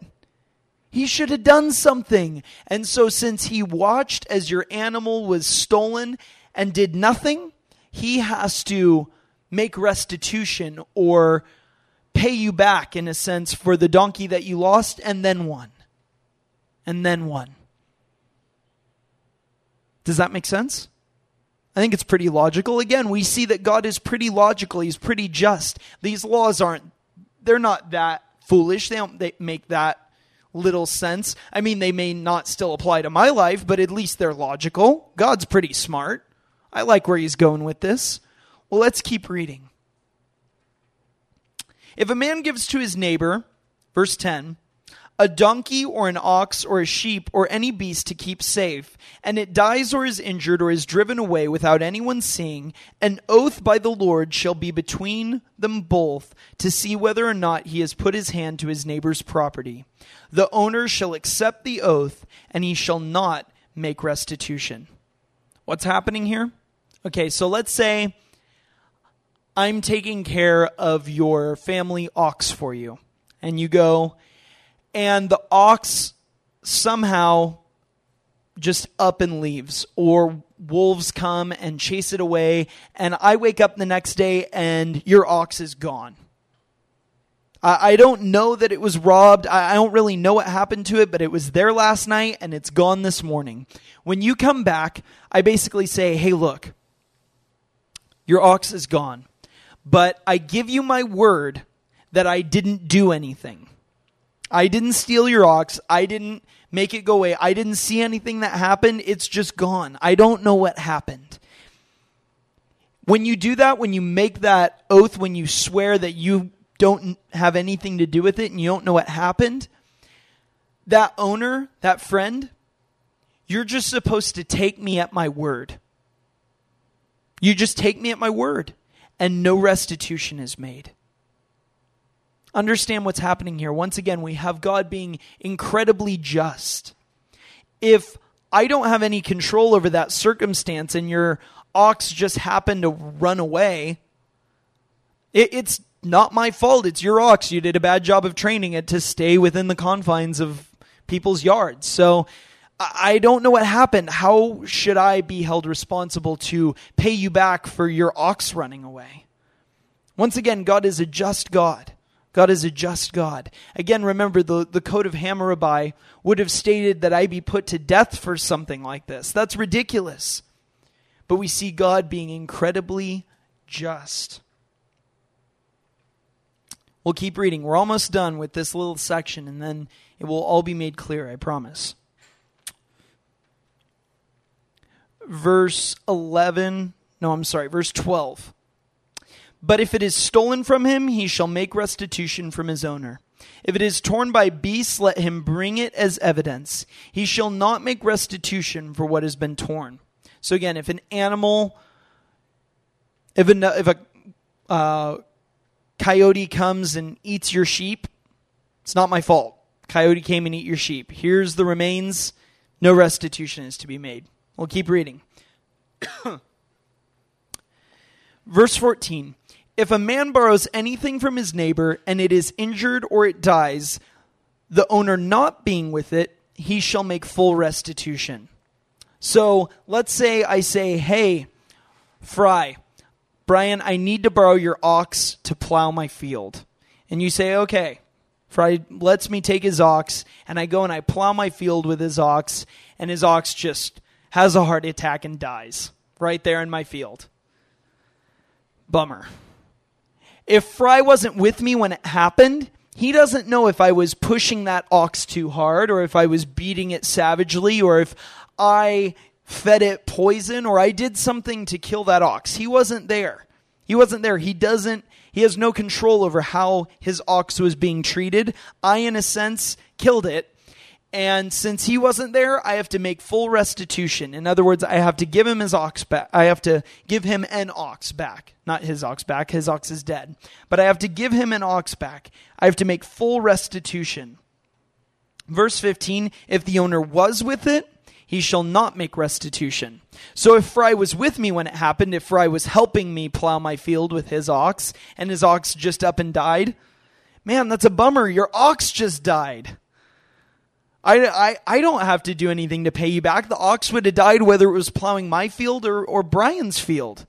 He should have done something. And so, since he watched as your animal was stolen and did nothing, he has to make restitution or pay you back, in a sense, for the donkey that you lost and then won. And then won. Does that make sense? I think it's pretty logical. Again, we see that God is pretty logical. He's pretty just. These laws aren't, they're not that foolish. They don't they make that little sense. I mean, they may not still apply to my life, but at least they're logical. God's pretty smart. I like where he's going with this. Well, let's keep reading. If a man gives to his neighbor, verse 10, a donkey or an ox or a sheep or any beast to keep safe, and it dies or is injured or is driven away without anyone seeing, an oath by the Lord shall be between them both to see whether or not he has put his hand to his neighbor's property. The owner shall accept the oath, and he shall not make restitution. What's happening here? Okay, so let's say I'm taking care of your family ox for you, and you go, and the ox somehow just up and leaves, or wolves come and chase it away, and I wake up the next day and your ox is gone. I, I don't know that it was robbed. I, I don't really know what happened to it, but it was there last night and it's gone this morning. When you come back, I basically say, hey, look, your ox is gone, but I give you my word that I didn't do anything. I didn't steal your ox. I didn't make it go away. I didn't see anything that happened. It's just gone. I don't know what happened. When you do that, when you make that oath, when you swear that you don't have anything to do with it and you don't know what happened, that owner, that friend, you're just supposed to take me at my word. You just take me at my word, and no restitution is made. Understand what's happening here. Once again, we have God being incredibly just. If I don't have any control over that circumstance and your ox just happened to run away, it, it's not my fault. It's your ox. You did a bad job of training it to stay within the confines of people's yards. So I don't know what happened. How should I be held responsible to pay you back for your ox running away? Once again, God is a just God. God is a just God. Again, remember the, the code of Hammurabi would have stated that I be put to death for something like this. That's ridiculous. But we see God being incredibly just. We'll keep reading. We're almost done with this little section, and then it will all be made clear, I promise. Verse 11, no, I'm sorry, verse 12. But if it is stolen from him, he shall make restitution from his owner. If it is torn by beasts, let him bring it as evidence. He shall not make restitution for what has been torn. So again, if an animal, if a, if a uh, coyote comes and eats your sheep, it's not my fault. Coyote came and eat your sheep. Here's the remains. No restitution is to be made. We'll keep reading. Verse 14 If a man borrows anything from his neighbor and it is injured or it dies, the owner not being with it, he shall make full restitution. So let's say I say, Hey, Fry, Brian, I need to borrow your ox to plow my field. And you say, okay. Fry lets me take his ox, and I go and I plow my field with his ox, and his ox just has a heart attack and dies right there in my field. Bummer. If Fry wasn't with me when it happened, he doesn't know if I was pushing that ox too hard or if I was beating it savagely or if I fed it poison or I did something to kill that ox. He wasn't there. He wasn't there. He doesn't, he has no control over how his ox was being treated. I, in a sense, killed it. And since he wasn't there, I have to make full restitution. In other words, I have to give him his ox back. I have to give him an ox back. Not his ox back. His ox is dead. But I have to give him an ox back. I have to make full restitution. Verse 15 If the owner was with it, he shall not make restitution. So if Fry was with me when it happened, if Fry was helping me plow my field with his ox, and his ox just up and died, man, that's a bummer. Your ox just died. I, I, I don't have to do anything to pay you back. The ox would have died whether it was plowing my field or, or Brian's field.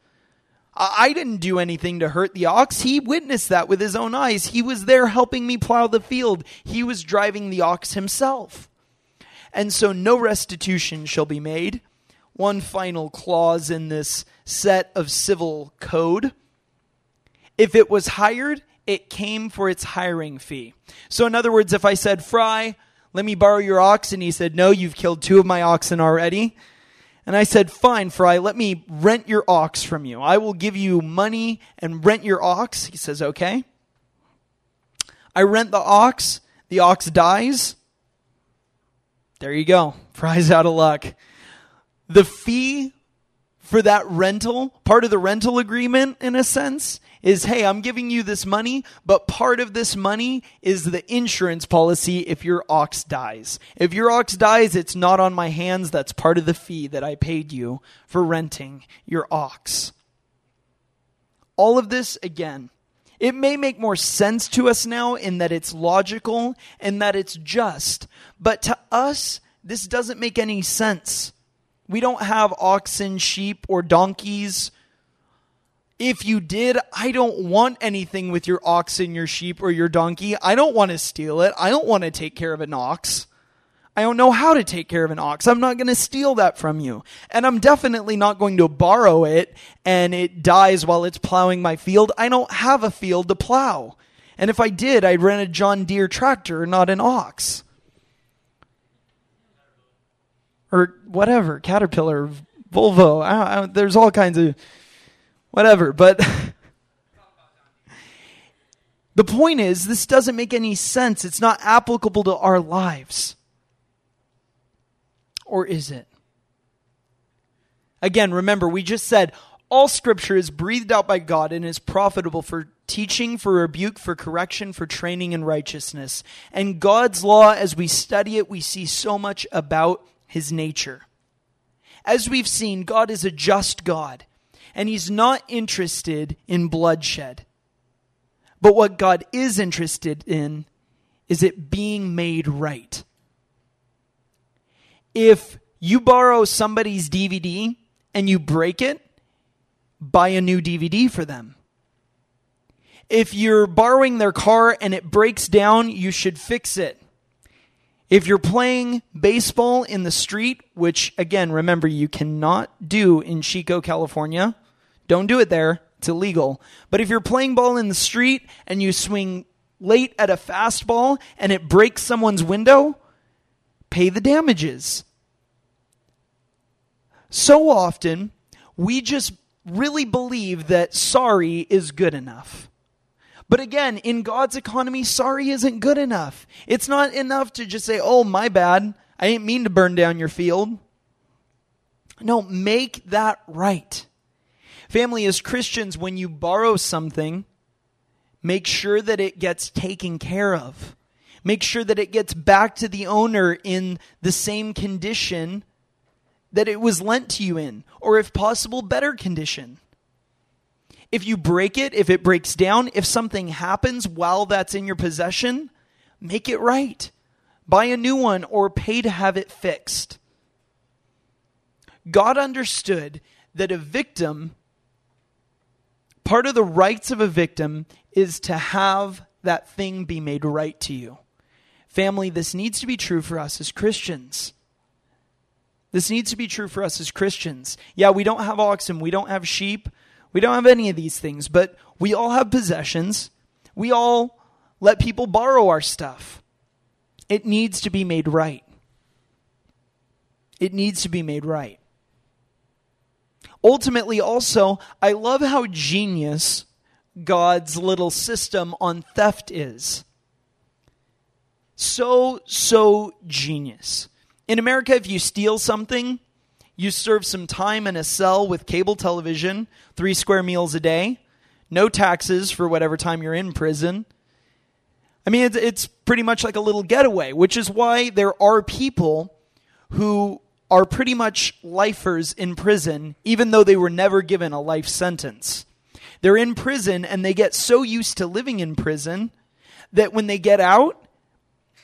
I, I didn't do anything to hurt the ox. He witnessed that with his own eyes. He was there helping me plow the field. He was driving the ox himself and so no restitution shall be made. One final clause in this set of civil code. If it was hired, it came for its hiring fee. So, in other words, if I said, Fry, let me borrow your ox, and he said, No, you've killed two of my oxen already. And I said, Fine, Fry, let me rent your ox from you. I will give you money and rent your ox. He says, Okay. I rent the ox. The ox dies. There you go. Fry's out of luck. The fee for that rental, part of the rental agreement, in a sense, is hey, I'm giving you this money, but part of this money is the insurance policy if your ox dies. If your ox dies, it's not on my hands. That's part of the fee that I paid you for renting your ox. All of this, again, it may make more sense to us now in that it's logical and that it's just, but to us, this doesn't make any sense. We don't have oxen, sheep, or donkeys. If you did, I don't want anything with your oxen, your sheep, or your donkey. I don't want to steal it. I don't want to take care of an ox. I don't know how to take care of an ox. I'm not going to steal that from you. And I'm definitely not going to borrow it and it dies while it's plowing my field. I don't have a field to plow. And if I did, I'd rent a John Deere tractor, not an ox. Or whatever, Caterpillar, Volvo. I I there's all kinds of whatever. But the point is, this doesn't make any sense. It's not applicable to our lives. Or is it? Again, remember, we just said All scripture is breathed out by God and is profitable for teaching, for rebuke, for correction, for training in righteousness. And God's law, as we study it, we see so much about his nature. As we've seen, God is a just God, and he's not interested in bloodshed. But what God is interested in is it being made right. If you borrow somebody's DVD and you break it, buy a new DVD for them. If you're borrowing their car and it breaks down, you should fix it. If you're playing baseball in the street, which again, remember, you cannot do in Chico, California, don't do it there. It's illegal. But if you're playing ball in the street and you swing late at a fastball and it breaks someone's window, pay the damages. So often, we just really believe that sorry is good enough. But again, in God's economy, sorry isn't good enough. It's not enough to just say, oh, my bad. I didn't mean to burn down your field. No, make that right. Family, as Christians, when you borrow something, make sure that it gets taken care of. Make sure that it gets back to the owner in the same condition that it was lent to you in, or if possible, better condition. If you break it, if it breaks down, if something happens while that's in your possession, make it right. Buy a new one or pay to have it fixed. God understood that a victim, part of the rights of a victim is to have that thing be made right to you. Family, this needs to be true for us as Christians. This needs to be true for us as Christians. Yeah, we don't have oxen, we don't have sheep, we don't have any of these things, but we all have possessions. We all let people borrow our stuff. It needs to be made right. It needs to be made right. Ultimately, also, I love how genius God's little system on theft is. So, so genius. In America, if you steal something, you serve some time in a cell with cable television, three square meals a day, no taxes for whatever time you're in prison. I mean, it's, it's pretty much like a little getaway, which is why there are people who are pretty much lifers in prison, even though they were never given a life sentence. They're in prison and they get so used to living in prison that when they get out,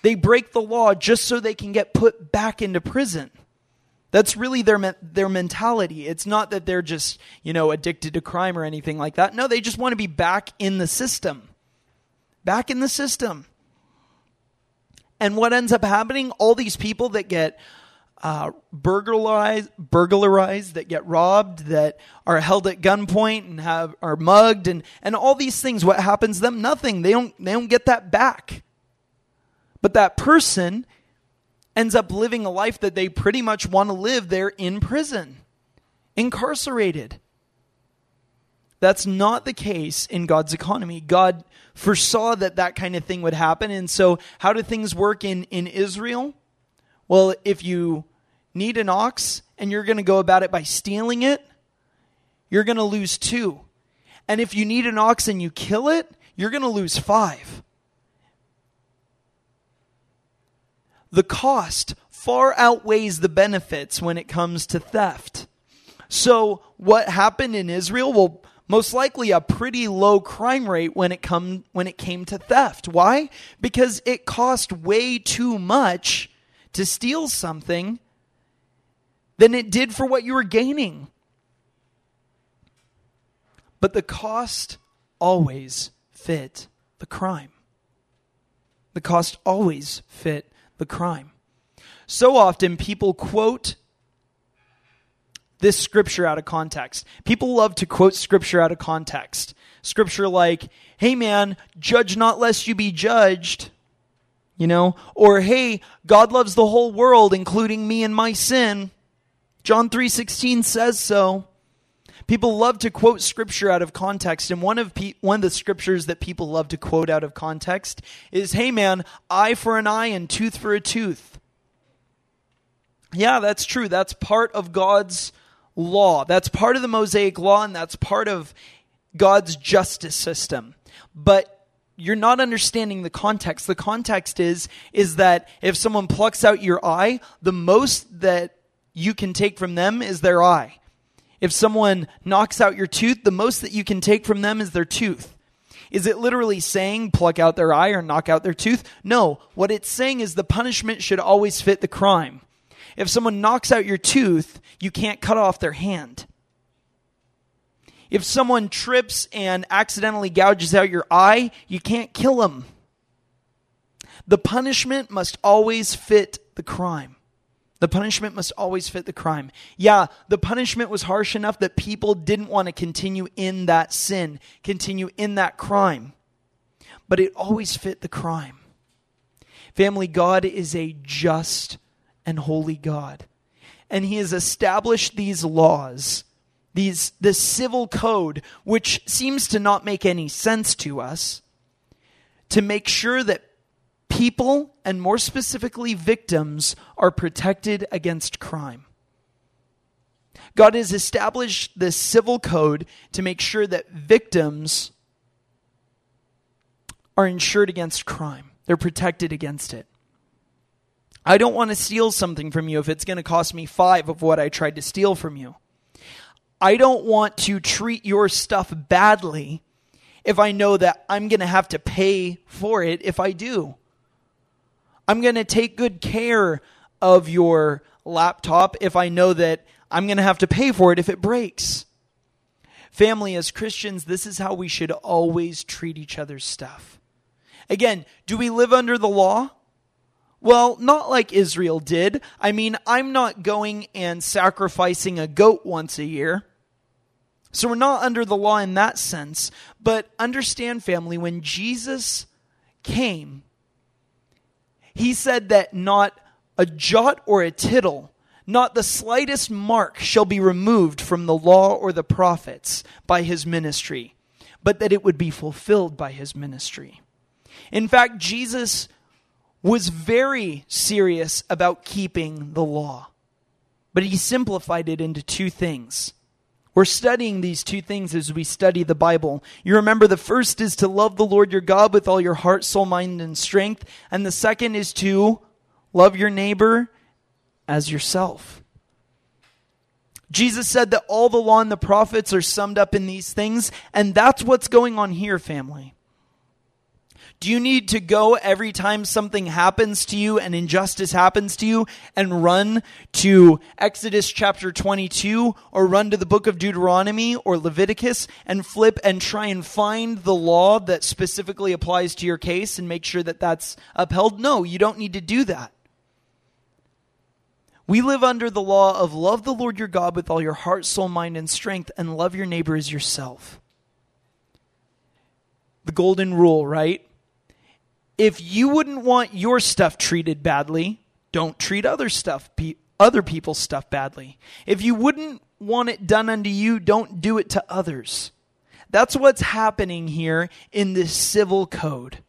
they break the law just so they can get put back into prison. That's really their their mentality. It's not that they're just, you know, addicted to crime or anything like that. No, they just want to be back in the system. Back in the system. And what ends up happening? All these people that get uh, burglarized, burglarized, that get robbed, that are held at gunpoint and have are mugged, and and all these things. What happens to them? Nothing. They don't. They don't get that back. But that person ends up living a life that they pretty much want to live They're in prison, incarcerated. That's not the case in God's economy. God foresaw that that kind of thing would happen. And so, how do things work in, in Israel? Well, if you need an ox and you're going to go about it by stealing it, you're going to lose two. And if you need an ox and you kill it, you're going to lose five. the cost far outweighs the benefits when it comes to theft. So, what happened in Israel? Well, most likely a pretty low crime rate when it come when it came to theft. Why? Because it cost way too much to steal something than it did for what you were gaining. But the cost always fit the crime. The cost always fit the crime. So often people quote this scripture out of context. People love to quote scripture out of context. Scripture like, hey man, judge not lest you be judged. You know, or hey, God loves the whole world, including me and my sin. John 3:16 says so. People love to quote scripture out of context, and one of pe- one of the scriptures that people love to quote out of context is, "Hey man, eye for an eye and tooth for a tooth." Yeah, that's true. That's part of God's law. That's part of the Mosaic law and that's part of God's justice system. But you're not understanding the context. The context is is that if someone plucks out your eye, the most that you can take from them is their eye. If someone knocks out your tooth, the most that you can take from them is their tooth. Is it literally saying pluck out their eye or knock out their tooth? No. What it's saying is the punishment should always fit the crime. If someone knocks out your tooth, you can't cut off their hand. If someone trips and accidentally gouges out your eye, you can't kill them. The punishment must always fit the crime. The punishment must always fit the crime. Yeah, the punishment was harsh enough that people didn't want to continue in that sin, continue in that crime. But it always fit the crime. Family, God is a just and holy God. And He has established these laws, these, this civil code, which seems to not make any sense to us, to make sure that people, and more specifically victims, are protected against crime. God has established this civil code to make sure that victims are insured against crime. They're protected against it. I don't want to steal something from you if it's going to cost me five of what I tried to steal from you. I don't want to treat your stuff badly if I know that I'm going to have to pay for it if I do. I'm going to take good care of your laptop if I know that I'm going to have to pay for it if it breaks. Family, as Christians, this is how we should always treat each other's stuff. Again, do we live under the law? Well, not like Israel did. I mean, I'm not going and sacrificing a goat once a year. So we're not under the law in that sense. But understand, family, when Jesus came, he said that not a jot or a tittle, not the slightest mark shall be removed from the law or the prophets by his ministry, but that it would be fulfilled by his ministry. In fact, Jesus was very serious about keeping the law, but he simplified it into two things we're studying these two things as we study the Bible. You remember the first is to love the Lord your God with all your heart, soul, mind, and strength. And the second is to love your neighbor as yourself. Jesus said that all the law and the prophets are summed up in these things, and that's what's going on here, family. Do you need to go every time something happens to you and injustice happens to you and run to Exodus chapter 22 or run to the book of Deuteronomy or Leviticus and flip and try and find the law that specifically applies to your case and make sure that that's upheld? No, you don't need to do that. We live under the law of love the Lord your God with all your heart, soul, mind, and strength, and love your neighbor as yourself. The golden rule, right? If you wouldn't want your stuff treated badly, don't treat other stuff pe- other people's stuff badly. If you wouldn't want it done unto you, don't do it to others. That's what's happening here in this civil code.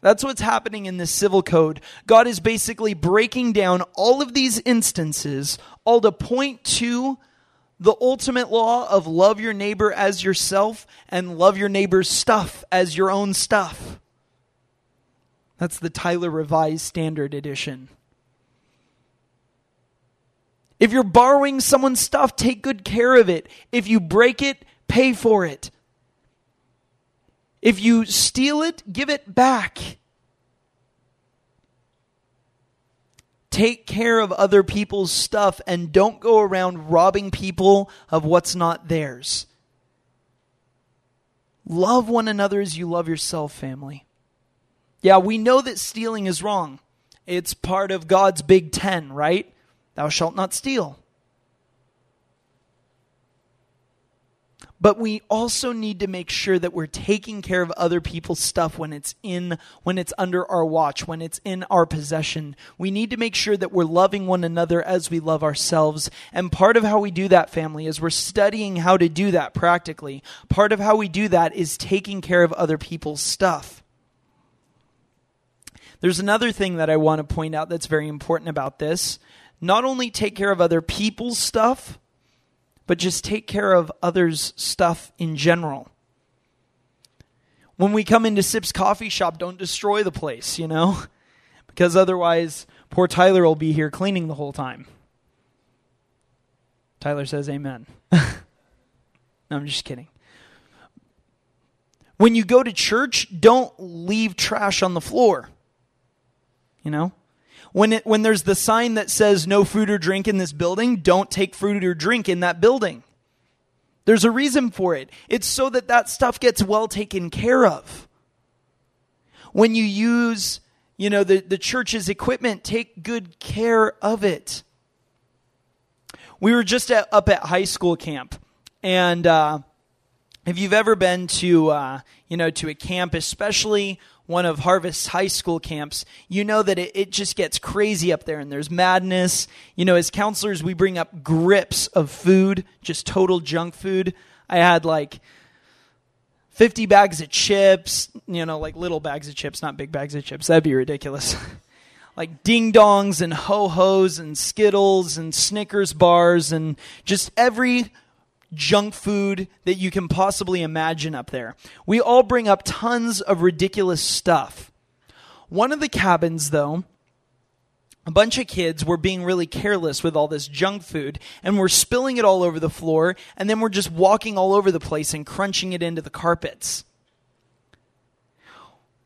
That's what's happening in this civil code. God is basically breaking down all of these instances, all to point to the ultimate law of love your neighbor as yourself and love your neighbor's stuff as your own stuff. That's the Tyler Revised Standard Edition. If you're borrowing someone's stuff, take good care of it. If you break it, pay for it. If you steal it, give it back. Take care of other people's stuff and don't go around robbing people of what's not theirs. Love one another as you love yourself, family. Yeah, we know that stealing is wrong. It's part of God's big ten, right? Thou shalt not steal. But we also need to make sure that we're taking care of other people's stuff when it's in when it's under our watch, when it's in our possession. We need to make sure that we're loving one another as we love ourselves. And part of how we do that, family, is we're studying how to do that practically. Part of how we do that is taking care of other people's stuff. There's another thing that I want to point out that's very important about this. Not only take care of other people's stuff, but just take care of others' stuff in general. When we come into Sip's coffee shop, don't destroy the place, you know? Because otherwise, poor Tyler will be here cleaning the whole time. Tyler says amen. no, I'm just kidding. When you go to church, don't leave trash on the floor. You know? When it when there's the sign that says no food or drink in this building, don't take food or drink in that building. There's a reason for it. It's so that that stuff gets well taken care of. When you use, you know, the, the church's equipment, take good care of it. We were just at, up at high school camp, and uh, if you've ever been to, uh, you know, to a camp, especially one of Harvest's high school camps, you know that it, it just gets crazy up there and there's madness. You know, as counselors, we bring up grips of food, just total junk food. I had like 50 bags of chips, you know, like little bags of chips, not big bags of chips. That'd be ridiculous. like ding dongs and ho hos and Skittles and Snickers bars and just every junk food that you can possibly imagine up there. We all bring up tons of ridiculous stuff. One of the cabins, though, a bunch of kids were being really careless with all this junk food and were spilling it all over the floor, and then we're just walking all over the place and crunching it into the carpets.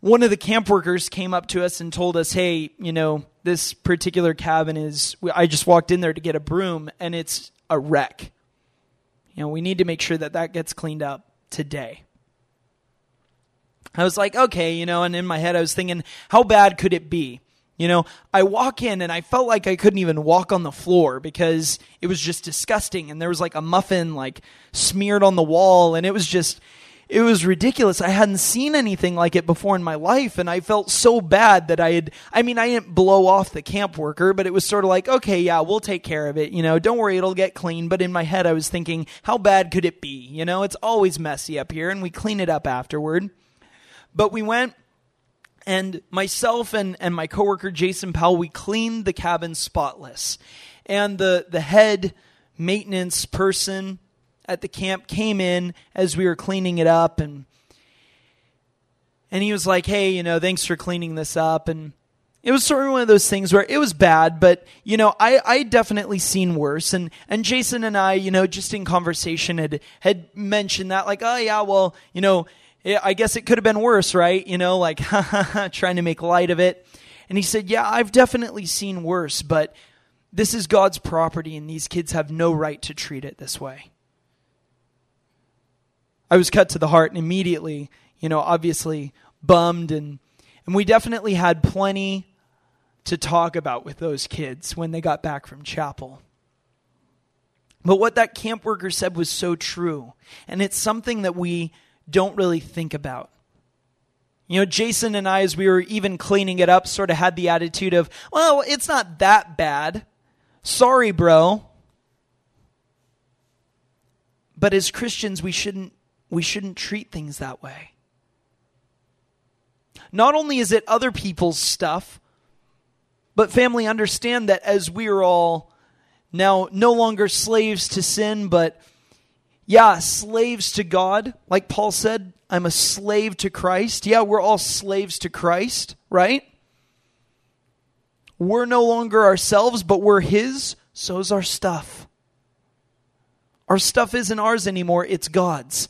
One of the camp workers came up to us and told us, hey, you know, this particular cabin is, I just walked in there to get a broom and it's a wreck. You know, we need to make sure that that gets cleaned up today. I was like, okay, you know, and in my head I was thinking, how bad could it be? You know, I walk in and I felt like I couldn't even walk on the floor because it was just disgusting and there was like a muffin like smeared on the wall and it was just it was ridiculous. I hadn't seen anything like it before in my life, and I felt so bad that I had. I mean, I didn't blow off the camp worker, but it was sort of like, okay, yeah, we'll take care of it. You know, don't worry, it'll get clean. But in my head, I was thinking, how bad could it be? You know, it's always messy up here, and we clean it up afterward. But we went and myself and, and my coworker Jason Powell, we cleaned the cabin spotless. And the, the head maintenance person at the camp came in as we were cleaning it up and and he was like, "Hey, you know, thanks for cleaning this up." And it was sort of one of those things where it was bad, but you know, I I definitely seen worse. And and Jason and I, you know, just in conversation had had mentioned that, like, oh yeah, well, you know, I guess it could have been worse, right? You know, like trying to make light of it. And he said, "Yeah, I've definitely seen worse, but this is God's property, and these kids have no right to treat it this way." I was cut to the heart and immediately, you know, obviously bummed and and we definitely had plenty to talk about with those kids when they got back from chapel. But what that camp worker said was so true, and it's something that we don't really think about. You know, Jason and I, as we were even cleaning it up, sort of had the attitude of, well, it's not that bad. Sorry, bro. But as Christians, we shouldn't we shouldn't treat things that way. Not only is it other people's stuff, but family, understand that as we are all now no longer slaves to sin, but yeah, slaves to God. Like Paul said, I'm a slave to Christ. Yeah, we're all slaves to Christ, right? We're no longer ourselves, but we're His. So's our stuff. Our stuff isn't ours anymore, it's God's.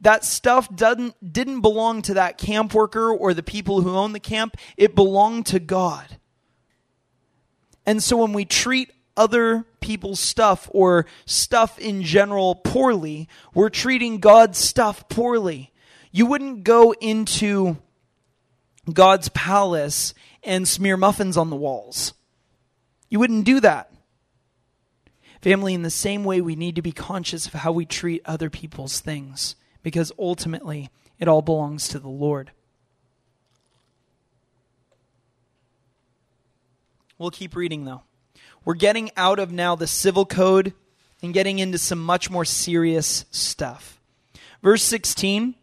That stuff doesn't, didn't belong to that camp worker or the people who own the camp. It belonged to God. And so when we treat other people's stuff or stuff in general poorly, we're treating God's stuff poorly. You wouldn't go into God's palace and smear muffins on the walls. You wouldn't do that. Family, in the same way, we need to be conscious of how we treat other people's things because ultimately it all belongs to the Lord. We'll keep reading though. We're getting out of now the civil code and getting into some much more serious stuff. Verse 16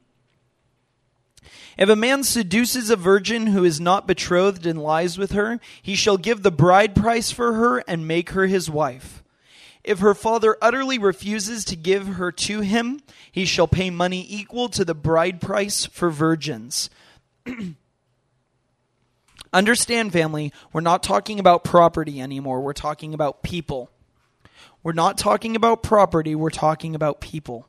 If a man seduces a virgin who is not betrothed and lies with her, he shall give the bride price for her and make her his wife. If her father utterly refuses to give her to him, he shall pay money equal to the bride price for virgins. Understand, family, we're not talking about property anymore. We're talking about people. We're not talking about property, we're talking about people.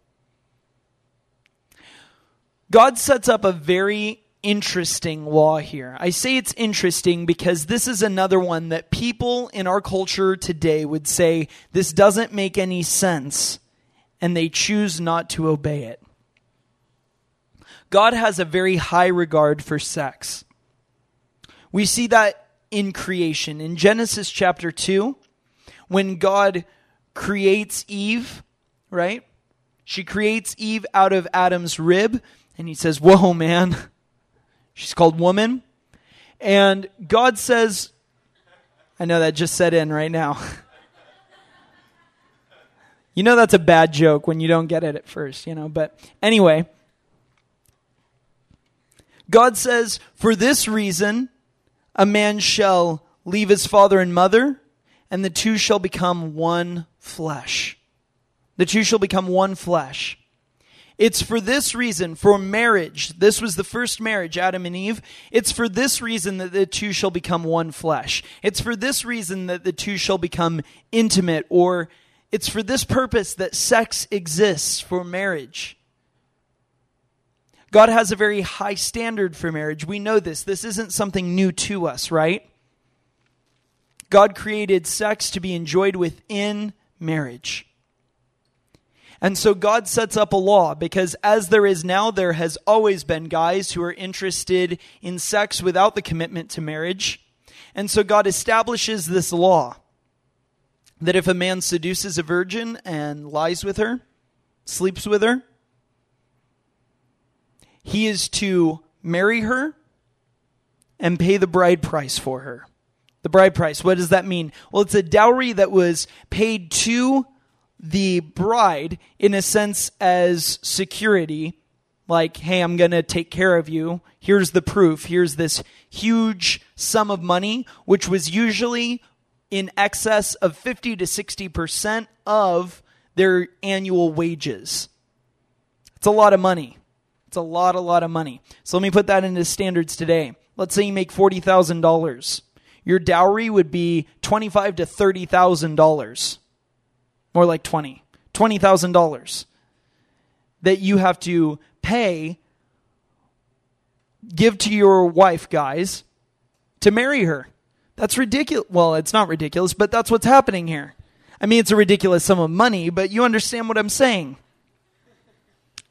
God sets up a very interesting law here. I say it's interesting because this is another one that people in our culture today would say this doesn't make any sense, and they choose not to obey it. God has a very high regard for sex. We see that in creation. In Genesis chapter 2, when God creates Eve, right? She creates Eve out of Adam's rib, and he says, Whoa, man She's called woman. And God says, I know that just set in right now. you know that's a bad joke when you don't get it at first, you know, but anyway. God says, For this reason, a man shall leave his father and mother, and the two shall become one flesh. The two shall become one flesh. It's for this reason, for marriage. This was the first marriage, Adam and Eve. It's for this reason that the two shall become one flesh. It's for this reason that the two shall become intimate, or it's for this purpose that sex exists for marriage. God has a very high standard for marriage. We know this. This isn't something new to us, right? God created sex to be enjoyed within marriage. And so God sets up a law because, as there is now, there has always been guys who are interested in sex without the commitment to marriage. And so God establishes this law that if a man seduces a virgin and lies with her, sleeps with her, he is to marry her and pay the bride price for her. The bride price, what does that mean? Well, it's a dowry that was paid to the bride in a sense as security. Like hey i'm going to take care of you. Here's the proof. Here's this huge sum of money which was usually in excess of 50 to 60% of their annual wages. It's a lot of money. It's a lot a lot of money. So let me put that into standards today. Let's say you make $40000 your dowry would be 25 to $30000 more like 20 $20,000 that you have to pay give to your wife guys to marry her. That's ridiculous. Well it's not ridiculous but that's what's happening here. I mean it's a ridiculous sum of money but you understand what i'm saying.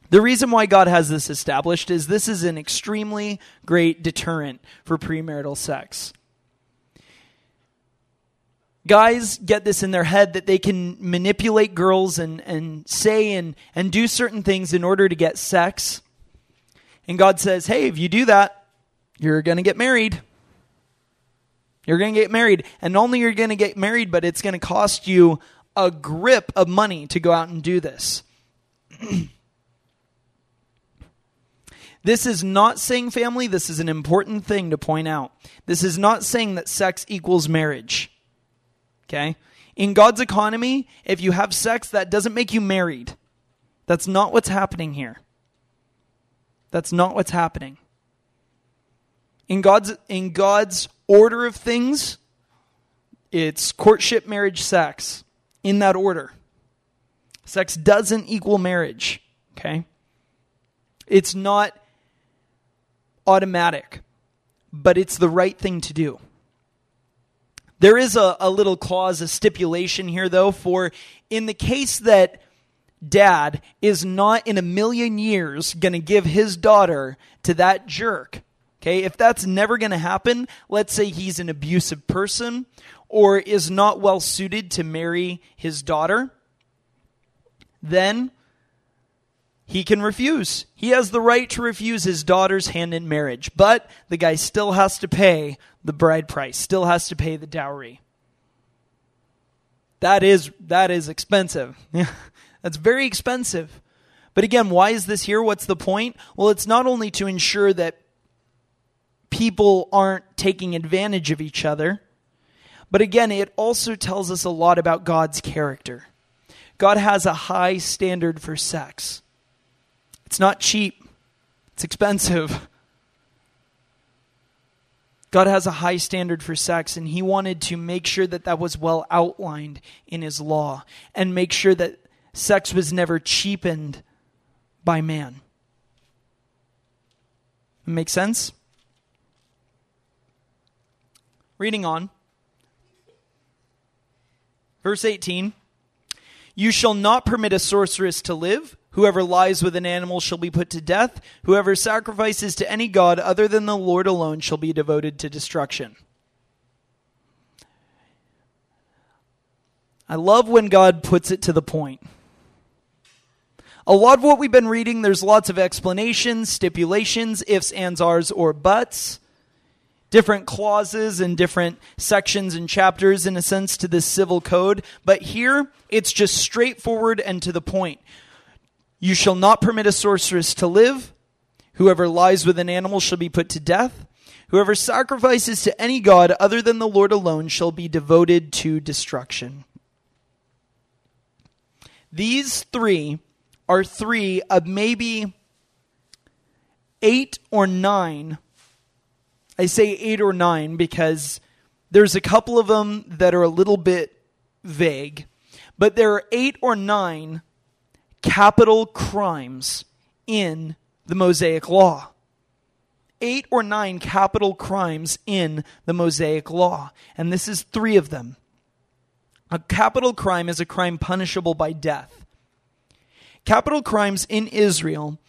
The reason why God has this established is this is an extremely great deterrent for premarital sex guys get this in their head that they can manipulate girls and, and say and, and do certain things in order to get sex. And God says, hey, if you do that, you're going to get married. You're going to get married. And only you're going to get married, but it's going to cost you a grip of money to go out and do this. this is not saying family, this is an important thing to point out. This is not saying that sex equals marriage. Okay? In God's economy, if you have sex, that doesn't make you married. That's not what's happening here. That's not what's happening. In God's in God's order of things, it's courtship, marriage, sex. In that order. Sex doesn't equal marriage, okay? It's not automatic, but it's the right thing to do. There is a, a little clause, a stipulation here, though, for in the case that dad is not in a million years going to give his daughter to that jerk. Okay, if that's never going to happen, let's say he's an abusive person or is not well suited to marry his daughter, then he can refuse. He has the right to refuse his daughter's hand in marriage, but the guy still has to pay the bride price, still has to pay the dowry. That is that is expensive. That's very expensive. But again, why is this here? What's the point? Well, it's not only to ensure that people aren't taking advantage of each other, but again, it also tells us a lot about God's character. God has a high standard for sex. It's not cheap, it's expensive. God has a high standard for sex, and He wanted to make sure that that was well outlined in His law and make sure that sex was never cheapened by man. Make sense? Reading on. Verse 18 You shall not permit a sorceress to live. Whoever lies with an animal shall be put to death. Whoever sacrifices to any god other than the Lord alone shall be devoted to destruction. I love when God puts it to the point. A lot of what we've been reading, there's lots of explanations, stipulations, ifs, ands, ars, or buts, different clauses and different sections and chapters, in a sense, to this civil code. But here, it's just straightforward and to the point. You shall not permit a sorceress to live. Whoever lies with an animal shall be put to death. Whoever sacrifices to any god other than the Lord alone shall be devoted to destruction. These three are three of maybe eight or nine. I say eight or nine because there's a couple of them that are a little bit vague, but there are eight or nine capital crimes in the Mosaic Law. Eight or nine capital crimes in the Mosaic Law, and this is three of them. A capital crime is a crime punishable by death. Capital crimes in Israel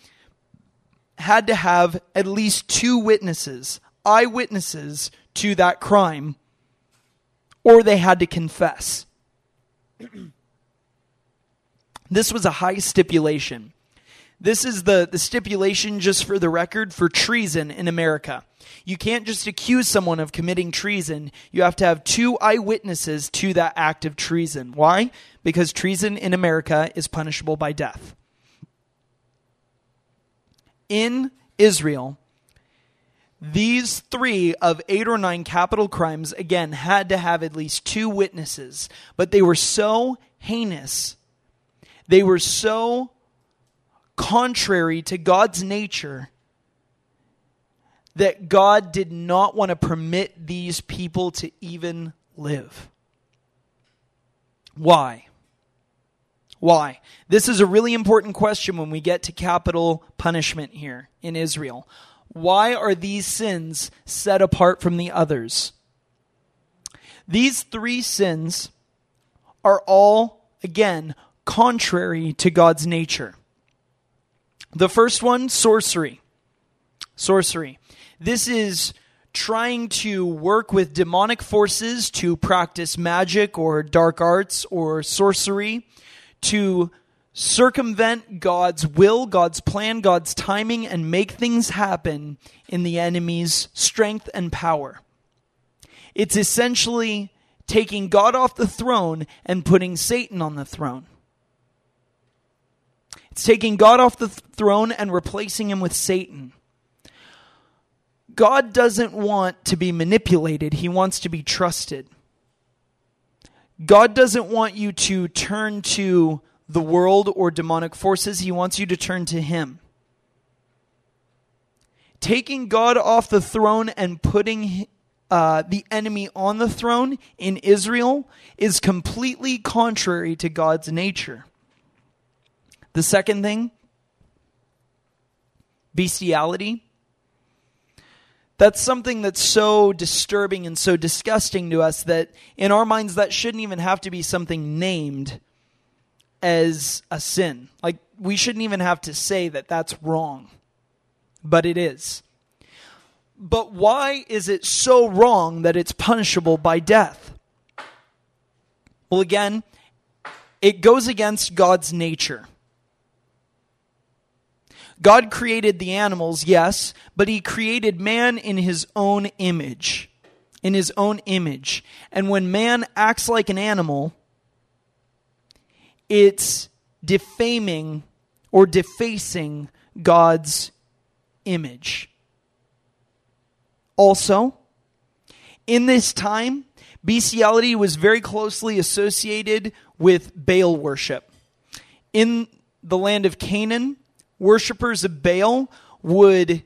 had to have at least two witnesses, eyewitnesses to that crime, or they had to confess. This was a high stipulation. This is the, the stipulation, just for the record, for treason in America. You can't just accuse someone of committing treason. You have to have two eyewitnesses to that act of treason. Why? Because treason in America is punishable by death. In Israel, these three of eight or nine capital crimes, again, had to have at least two witnesses, but they were so heinous they were so contrary to God's nature that God did not want to permit these people to even live. Why? Why? This is a really important question when we get to capital punishment here in Israel. Why are these sins set apart from the others? These three sins are all, again, contrary to God's nature. The first one, sorcery. Sorcery. This is trying to work with demonic forces to practice magic or dark arts or sorcery to circumvent God's will, God's plan, God's timing, and make things happen in the enemy's strength and power. It's essentially taking God off the throne and putting Satan on the throne. It's taking God off the th- throne and replacing him with Satan. God doesn't want to be manipulated, he wants to be trusted. God doesn't want you to turn to the world or demonic forces, he wants you to turn to him. Taking God off the throne and putting uh, the enemy on the throne in Israel is completely contrary to God's nature. The second thing, bestiality. That's something that's so disturbing and so disgusting to us that in our minds that shouldn't even have to be something named as a sin. Like we shouldn't even have to say that that's wrong. But it is. But why is it so wrong that it's punishable by death? Well, again, it goes against God's nature. God created the animals, yes, but he created man in his own image. In his own image. And when man acts like an animal, it's defaming or defacing God's image. Also, in this time, bestiality was very closely associated with Baal worship. in the land of Canaan, worshippers of Baal would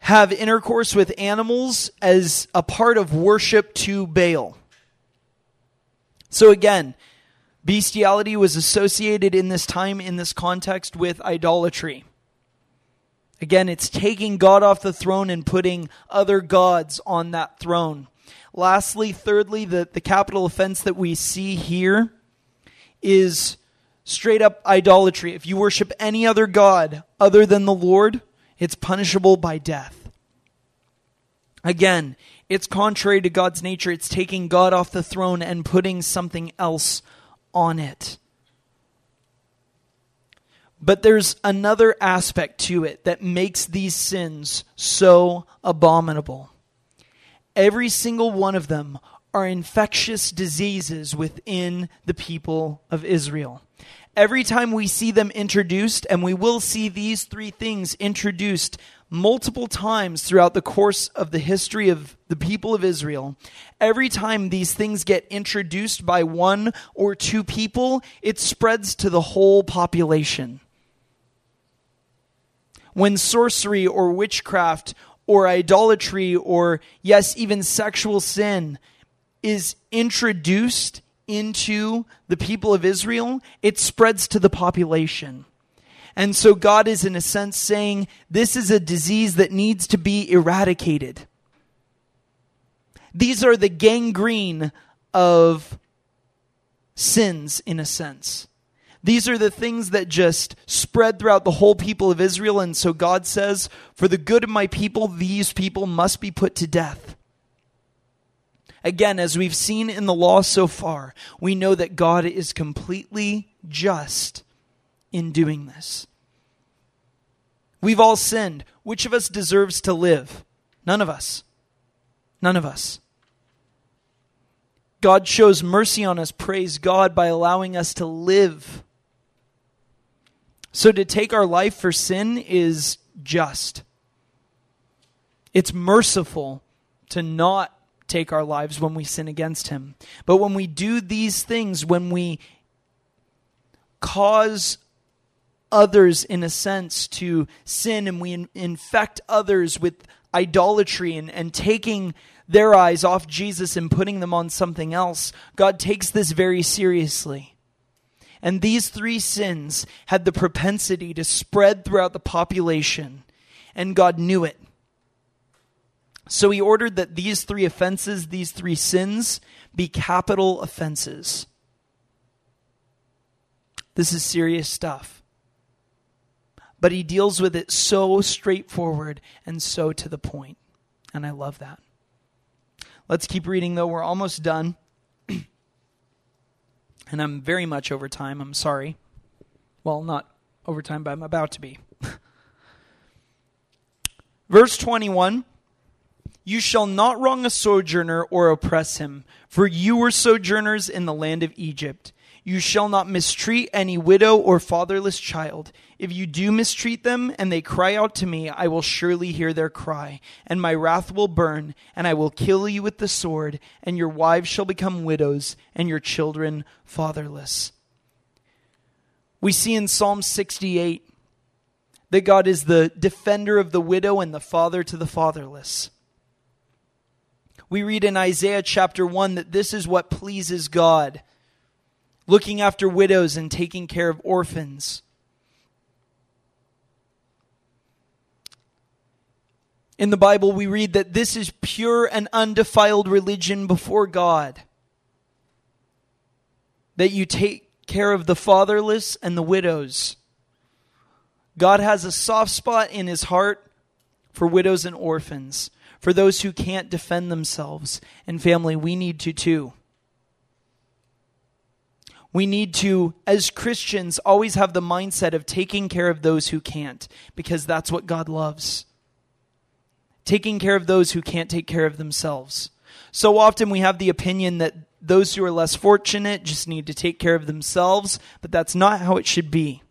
have intercourse with animals as a part of worship to Baal. So again, bestiality was associated in this time, in this context, with idolatry. Again, it's taking God off the throne and putting other gods on that throne. Lastly, thirdly, the, the capital offense that we see here is straight up idolatry. If you worship any other God other than the Lord, it's punishable by death. Again, it's contrary to God's nature. It's taking God off the throne and putting something else on it. But there's another aspect to it that makes these sins so abominable. Every single one of them are infectious diseases within the people of Israel every time we see them introduced, and we will see these three things introduced multiple times throughout the course of the history of the people of Israel, every time these things get introduced by one or two people, it spreads to the whole population. When sorcery or witchcraft or idolatry or, yes, even sexual sin is introduced into the people of Israel, it spreads to the population. And so God is, in a sense, saying this is a disease that needs to be eradicated. These are the gangrene of sins, in a sense. These are the things that just spread throughout the whole people of Israel. And so God says, For the good of my people, these people must be put to death. Again, as we've seen in the law so far, we know that God is completely just in doing this. We've all sinned. Which of us deserves to live? None of us. None of us. God shows mercy on us, praise God, by allowing us to live. So to take our life for sin is just. It's merciful to not take our lives when we sin against Him. But when we do these things, when we cause others, in a sense, to sin and we in- infect others with idolatry and, and taking their eyes off Jesus and putting them on something else, God takes this very seriously. And these three sins had the propensity to spread throughout the population, and God knew it. So he ordered that these three offenses, these three sins, be capital offenses. This is serious stuff. But he deals with it so straightforward and so to the point. And I love that. Let's keep reading, though. We're almost done. and I'm very much over time. I'm sorry. Well, not over time, but I'm about to be. Verse 21 you shall not wrong a sojourner or oppress him, for you were sojourners in the land of Egypt. You shall not mistreat any widow or fatherless child. If you do mistreat them and they cry out to me, I will surely hear their cry, and my wrath will burn, and I will kill you with the sword, and your wives shall become widows, and your children fatherless. We see in Psalm 68 that God is the defender of the widow and the father to the fatherless. We read in Isaiah chapter 1 that this is what pleases God looking after widows and taking care of orphans. In the Bible, we read that this is pure and undefiled religion before God. That you take care of the fatherless and the widows. God has a soft spot in his heart for widows and orphans for those who can't defend themselves. And family, we need to too. We need to, as Christians, always have the mindset of taking care of those who can't, because that's what God loves. Taking care of those who can't take care of themselves. So often we have the opinion that those who are less fortunate just need to take care of themselves, but that's not how it should be.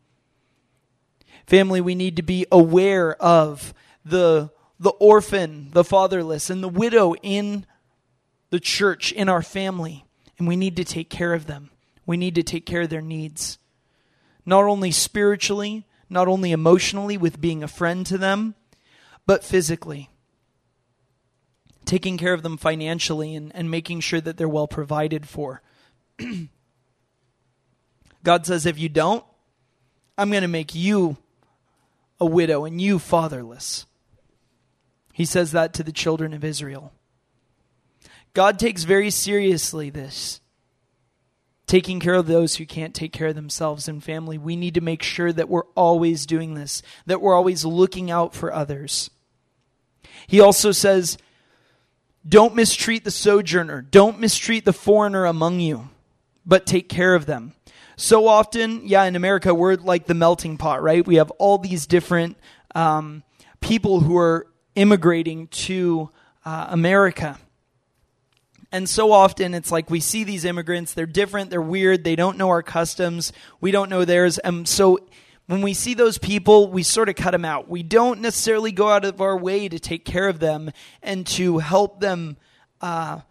Family, we need to be aware of the the orphan, the fatherless, and the widow in the church, in our family. And we need to take care of them. We need to take care of their needs. not only spiritually, not only emotionally with being a friend to them, but physically. Taking care of them financially and, and making sure that they're well provided for. God says, if you don't, I'm going to make you a widow and you fatherless. He says that to the children of Israel. God takes very seriously this. Taking care of those who can't take care of themselves and family. We need to make sure that we're always doing this, that we're always looking out for others. He also says, Don't mistreat the sojourner, don't mistreat the foreigner among you, but take care of them. So often, yeah, in America, we're like the melting pot, right? We have all these different um, people who are immigrating to uh, America. And so often it's like we see these immigrants, they're different, they're weird, they don't know our customs, we don't know theirs. And so when we see those people, we sort of cut them out. We don't necessarily go out of our way to take care of them and to help them uh,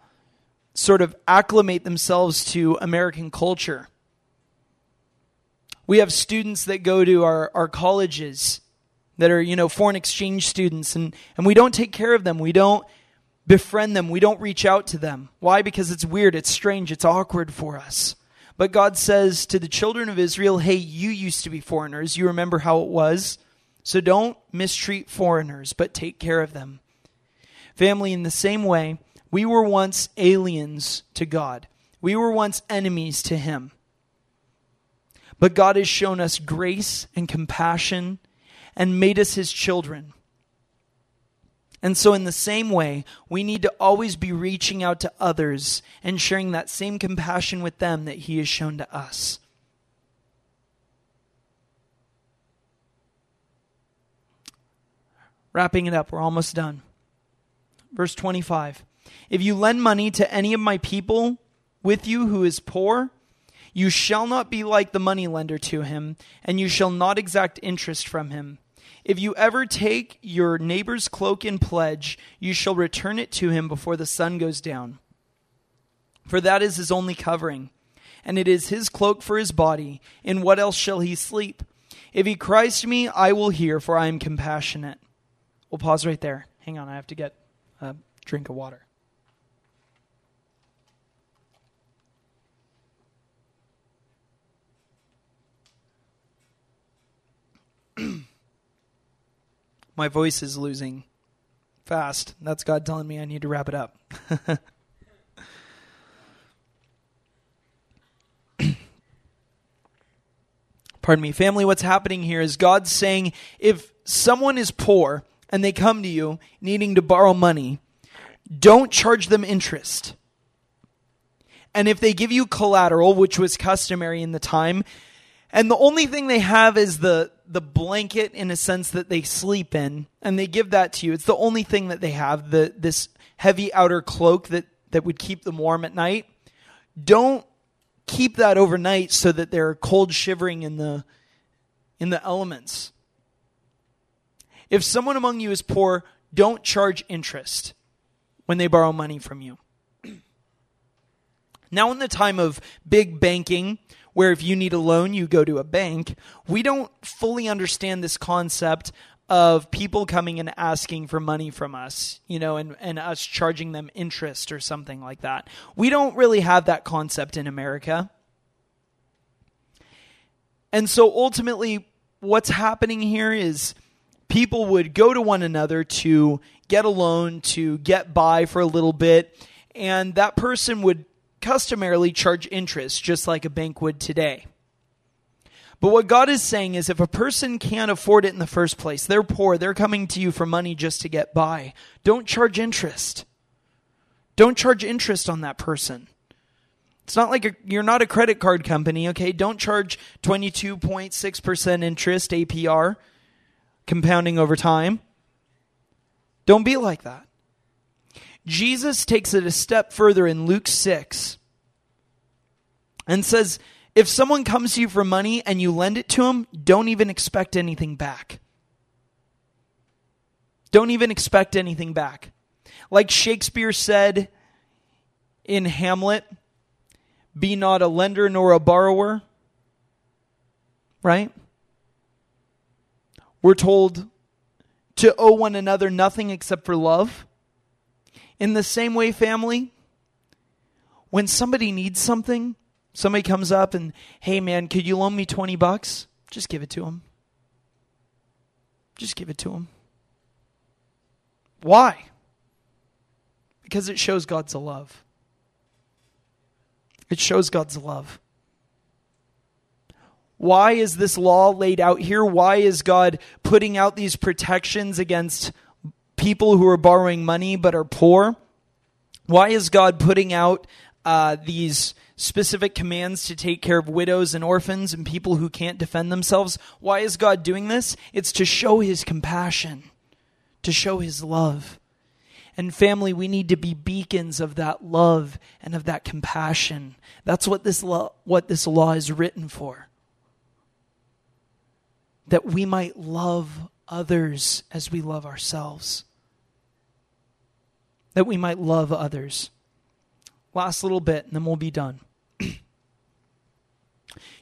sort of acclimate themselves to American culture. We have students that go to our, our colleges that are, you know, foreign exchange students, and, and we don't take care of them. We don't befriend them. We don't reach out to them. Why? Because it's weird, it's strange, it's awkward for us. But God says to the children of Israel, hey, you used to be foreigners. You remember how it was? So don't mistreat foreigners, but take care of them. Family, in the same way, we were once aliens to God, we were once enemies to Him. But God has shown us grace and compassion and made us his children. And so, in the same way, we need to always be reaching out to others and sharing that same compassion with them that he has shown to us. Wrapping it up, we're almost done. Verse 25 If you lend money to any of my people with you who is poor, you shall not be like the moneylender to him, and you shall not exact interest from him. If you ever take your neighbor's cloak in pledge, you shall return it to him before the sun goes down. For that is his only covering, and it is his cloak for his body. In what else shall he sleep? If he cries to me, I will hear, for I am compassionate. We'll pause right there. Hang on, I have to get a drink of water. my voice is losing fast. That's God telling me I need to wrap it up. Pardon me. Family, what's happening here is God saying if someone is poor and they come to you needing to borrow money, don't charge them interest. And if they give you collateral, which was customary in the time, and the only thing they have is the the blanket in a sense that they sleep in, and they give that to you. It's the only thing that they have, the this heavy outer cloak that, that would keep them warm at night. Don't keep that overnight so that they're cold shivering in the in the elements. If someone among you is poor, don't charge interest when they borrow money from you. Now, in the time of big banking, where if you need a loan, you go to a bank. We don't fully understand this concept of people coming and asking for money from us, you know, and, and us charging them interest or something like that. We don't really have that concept in America. And so ultimately, what's happening here is people would go to one another to get a loan, to get by for a little bit, and that person would customarily charge interest, just like a bank would today. But what God is saying is if a person can't afford it in the first place, they're poor, they're coming to you for money just to get by, don't charge interest. Don't charge interest on that person. It's not like a, you're not a credit card company, okay? Don't charge 22.6% interest APR, compounding over time. Don't be like that. Jesus takes it a step further in Luke 6 and says, if someone comes to you for money and you lend it to them, don't even expect anything back. Don't even expect anything back. Like Shakespeare said in Hamlet, be not a lender nor a borrower. right? We're told to owe one another nothing except for love. In the same way, family, when somebody needs something, somebody comes up and, hey man, could you loan me 20 bucks? Just give it to them. Just give it to them. Why? Because it shows God's love. It shows God's love. Why is this law laid out here? Why is God putting out these protections against people who are borrowing money but are poor? Why is God putting out uh, these specific commands to take care of widows and orphans and people who can't defend themselves? Why is God doing this? It's to show his compassion, to show his love. And family, we need to be beacons of that love and of that compassion. That's what this law, what this law is written for that we might love others as we love ourselves. That we might love others. Last little bit, and then we'll be done.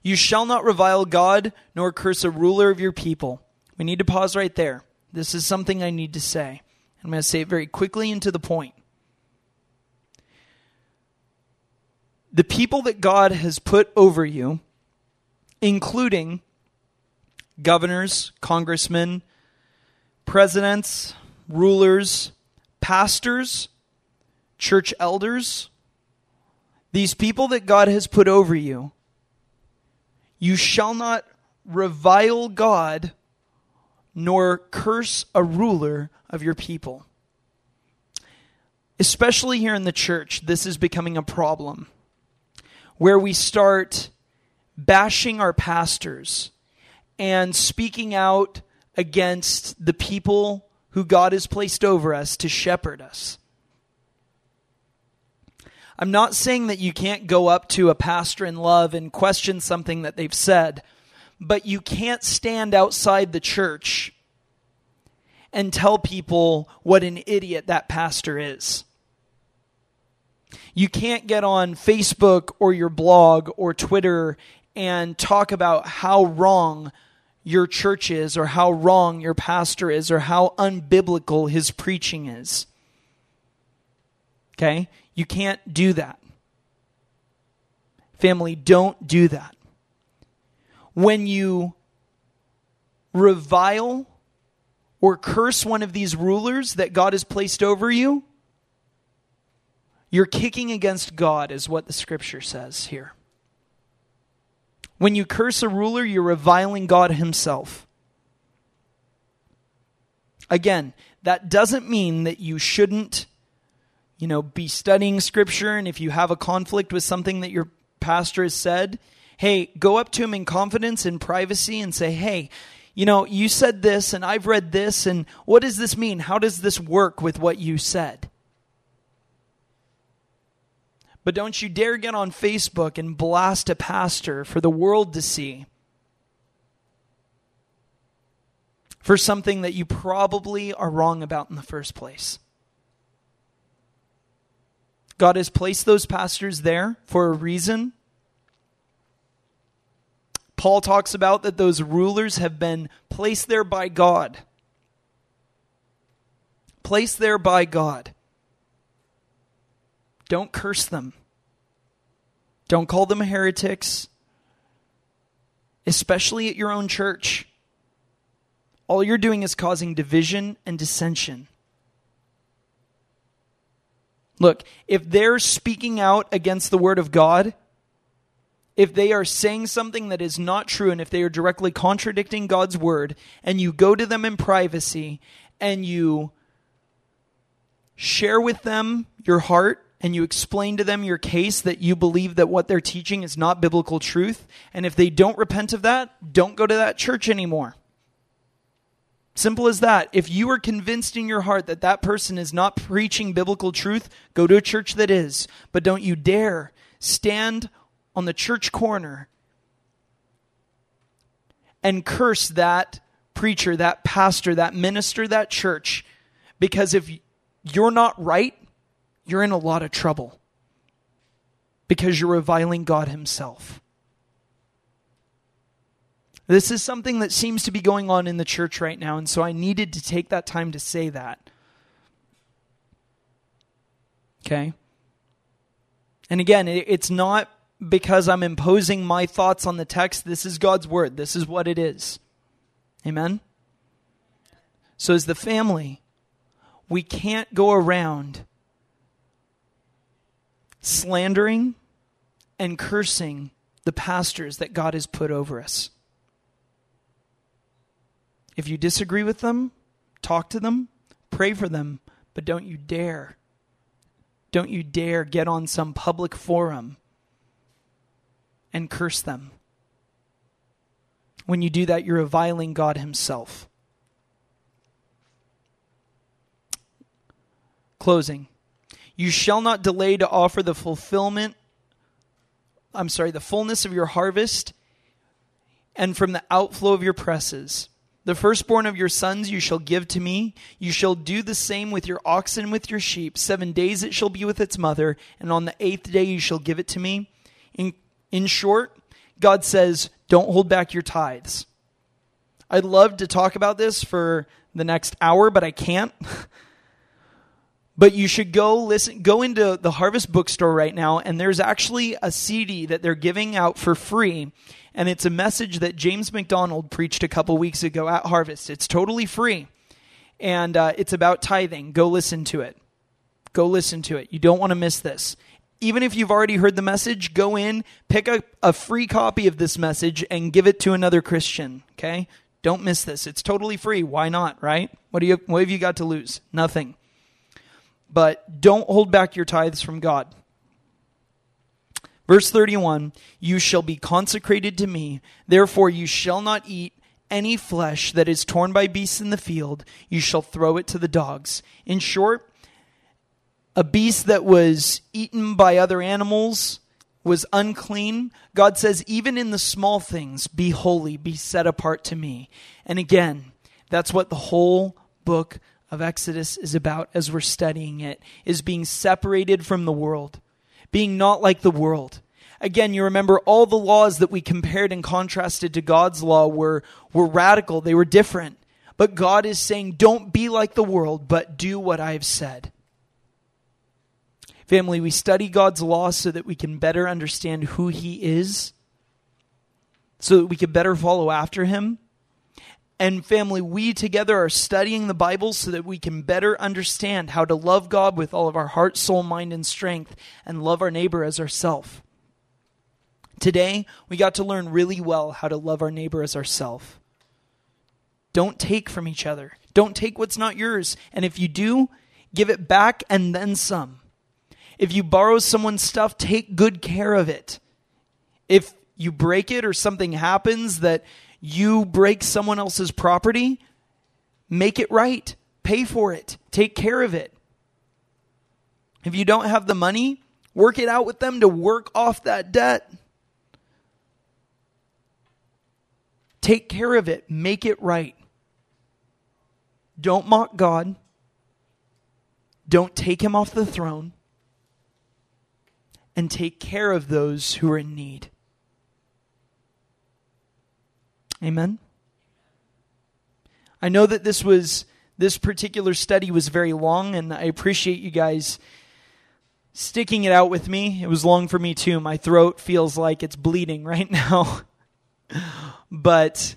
you shall not revile God nor curse a ruler of your people. We need to pause right there. This is something I need to say. I'm going to say it very quickly and to the point. The people that God has put over you, including governors, congressmen, presidents, rulers, pastors, church elders, these people that God has put over you, you shall not revile God nor curse a ruler of your people. Especially here in the church, this is becoming a problem where we start bashing our pastors and speaking out against the people who God has placed over us to shepherd us. I'm not saying that you can't go up to a pastor in love and question something that they've said, but you can't stand outside the church and tell people what an idiot that pastor is. You can't get on Facebook or your blog or Twitter and talk about how wrong your church is or how wrong your pastor is or how unbiblical his preaching is. Okay? You can't do that. Family, don't do that. When you revile or curse one of these rulers that God has placed over you, you're kicking against God, is what the scripture says here. When you curse a ruler, you're reviling God Himself. Again, that doesn't mean that you shouldn't, you know, be studying Scripture, and if you have a conflict with something that your pastor has said, hey, go up to him in confidence in privacy and say, hey, you know, you said this, and I've read this, and what does this mean? How does this work with what you said? But don't you dare get on Facebook and blast a pastor for the world to see. For something that you probably are wrong about in the first place. God has placed those pastors there for a reason. Paul talks about that those rulers have been placed there by God. Placed there by God. Don't curse them. Don't call them heretics, especially at your own church. All you're doing is causing division and dissension. Look, if they're speaking out against the Word of God, if they are saying something that is not true, and if they are directly contradicting God's Word, and you go to them in privacy and you share with them your heart and you explain to them your case that you believe that what they're teaching is not biblical truth, and if they don't repent of that, don't go to that church anymore. Simple as that. If you are convinced in your heart that that person is not preaching biblical truth, go to a church that is. But don't you dare stand on the church corner and curse that preacher, that pastor, that minister, that church. Because if you're not right, you're in a lot of trouble because you're reviling God Himself. This is something that seems to be going on in the church right now, and so I needed to take that time to say that. Okay? And again, it's not because I'm imposing my thoughts on the text. This is God's word. This is what it is. Amen? So, as the family, we can't go around slandering and cursing the pastors that God has put over us. If you disagree with them, talk to them, pray for them, but don't you dare. Don't you dare get on some public forum and curse them. When you do that, you're reviling God Himself. Closing. You shall not delay to offer the fulfillment, I'm sorry, the fullness of your harvest and from the outflow of your presses. The firstborn of your sons you shall give to me. You shall do the same with your oxen and with your sheep. Seven days it shall be with its mother, and on the eighth day you shall give it to me. In, in short, God says, don't hold back your tithes. I'd love to talk about this for the next hour, but I can't. but you should go listen go into the harvest bookstore right now and there's actually a cd that they're giving out for free and it's a message that James MacDonald preached a couple weeks ago at Harvest. It's totally free, and uh, it's about tithing. Go listen to it. Go listen to it. You don't want to miss this. Even if you've already heard the message, go in, pick up a free copy of this message, and give it to another Christian. Okay? Don't miss this. It's totally free. Why not, right? What, do you, what have you got to lose? Nothing. But don't hold back your tithes from God. Verse 31 You shall be consecrated to me, therefore you shall not eat any flesh that is torn by beasts in the field, you shall throw it to the dogs. In short, a beast that was eaten by other animals was unclean. God says, even in the small things, be holy, be set apart to me. And again, that's what the whole book of Exodus is about as we're studying it, is being separated from the world being not like the world. Again, you remember all the laws that we compared and contrasted to God's law were, were radical, they were different. But God is saying, don't be like the world, but do what I've said. Family, we study God's law so that we can better understand who He is, so that we can better follow after Him. And family, we together are studying the Bible so that we can better understand how to love God with all of our heart, soul, mind, and strength, and love our neighbor as ourself. Today, we got to learn really well how to love our neighbor as ourself. Don't take from each other. Don't take what's not yours. And if you do, give it back and then some. If you borrow someone's stuff, take good care of it. If you break it or something happens that you break someone else's property, make it right. Pay for it. Take care of it. If you don't have the money, work it out with them to work off that debt. Take care of it. Make it right. Don't mock God. Don't take him off the throne. And take care of those who are in need. Amen. I know that this was this particular study was very long and I appreciate you guys sticking it out with me. It was long for me too. My throat feels like it's bleeding right now. but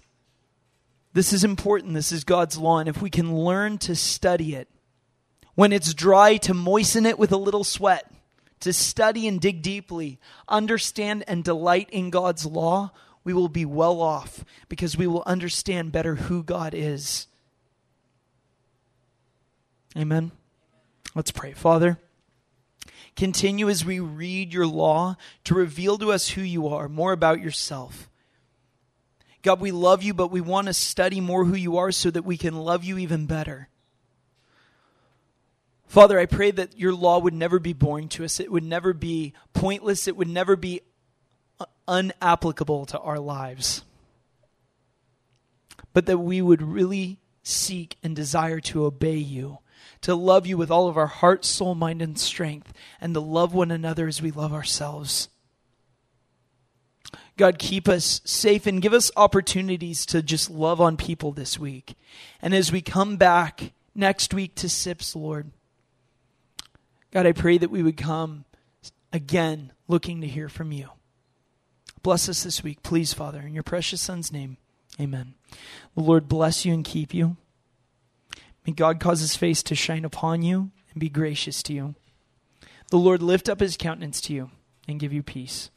this is important. This is God's law and if we can learn to study it when it's dry to moisten it with a little sweat, to study and dig deeply, understand and delight in God's law, we will be well off because we will understand better who God is. Amen. Let's pray. Father, continue as we read your law to reveal to us who you are, more about yourself. God, we love you, but we want to study more who you are so that we can love you even better. Father, I pray that your law would never be boring to us. It would never be pointless. It would never be unapplicable to our lives, but that we would really seek and desire to obey you, to love you with all of our heart, soul, mind, and strength, and to love one another as we love ourselves. God, keep us safe and give us opportunities to just love on people this week. And as we come back next week to SIPS, Lord, God, I pray that we would come again looking to hear from you. Bless us this week, please, Father, in your precious Son's name. Amen. The Lord bless you and keep you. May God cause his face to shine upon you and be gracious to you. The Lord lift up his countenance to you and give you peace.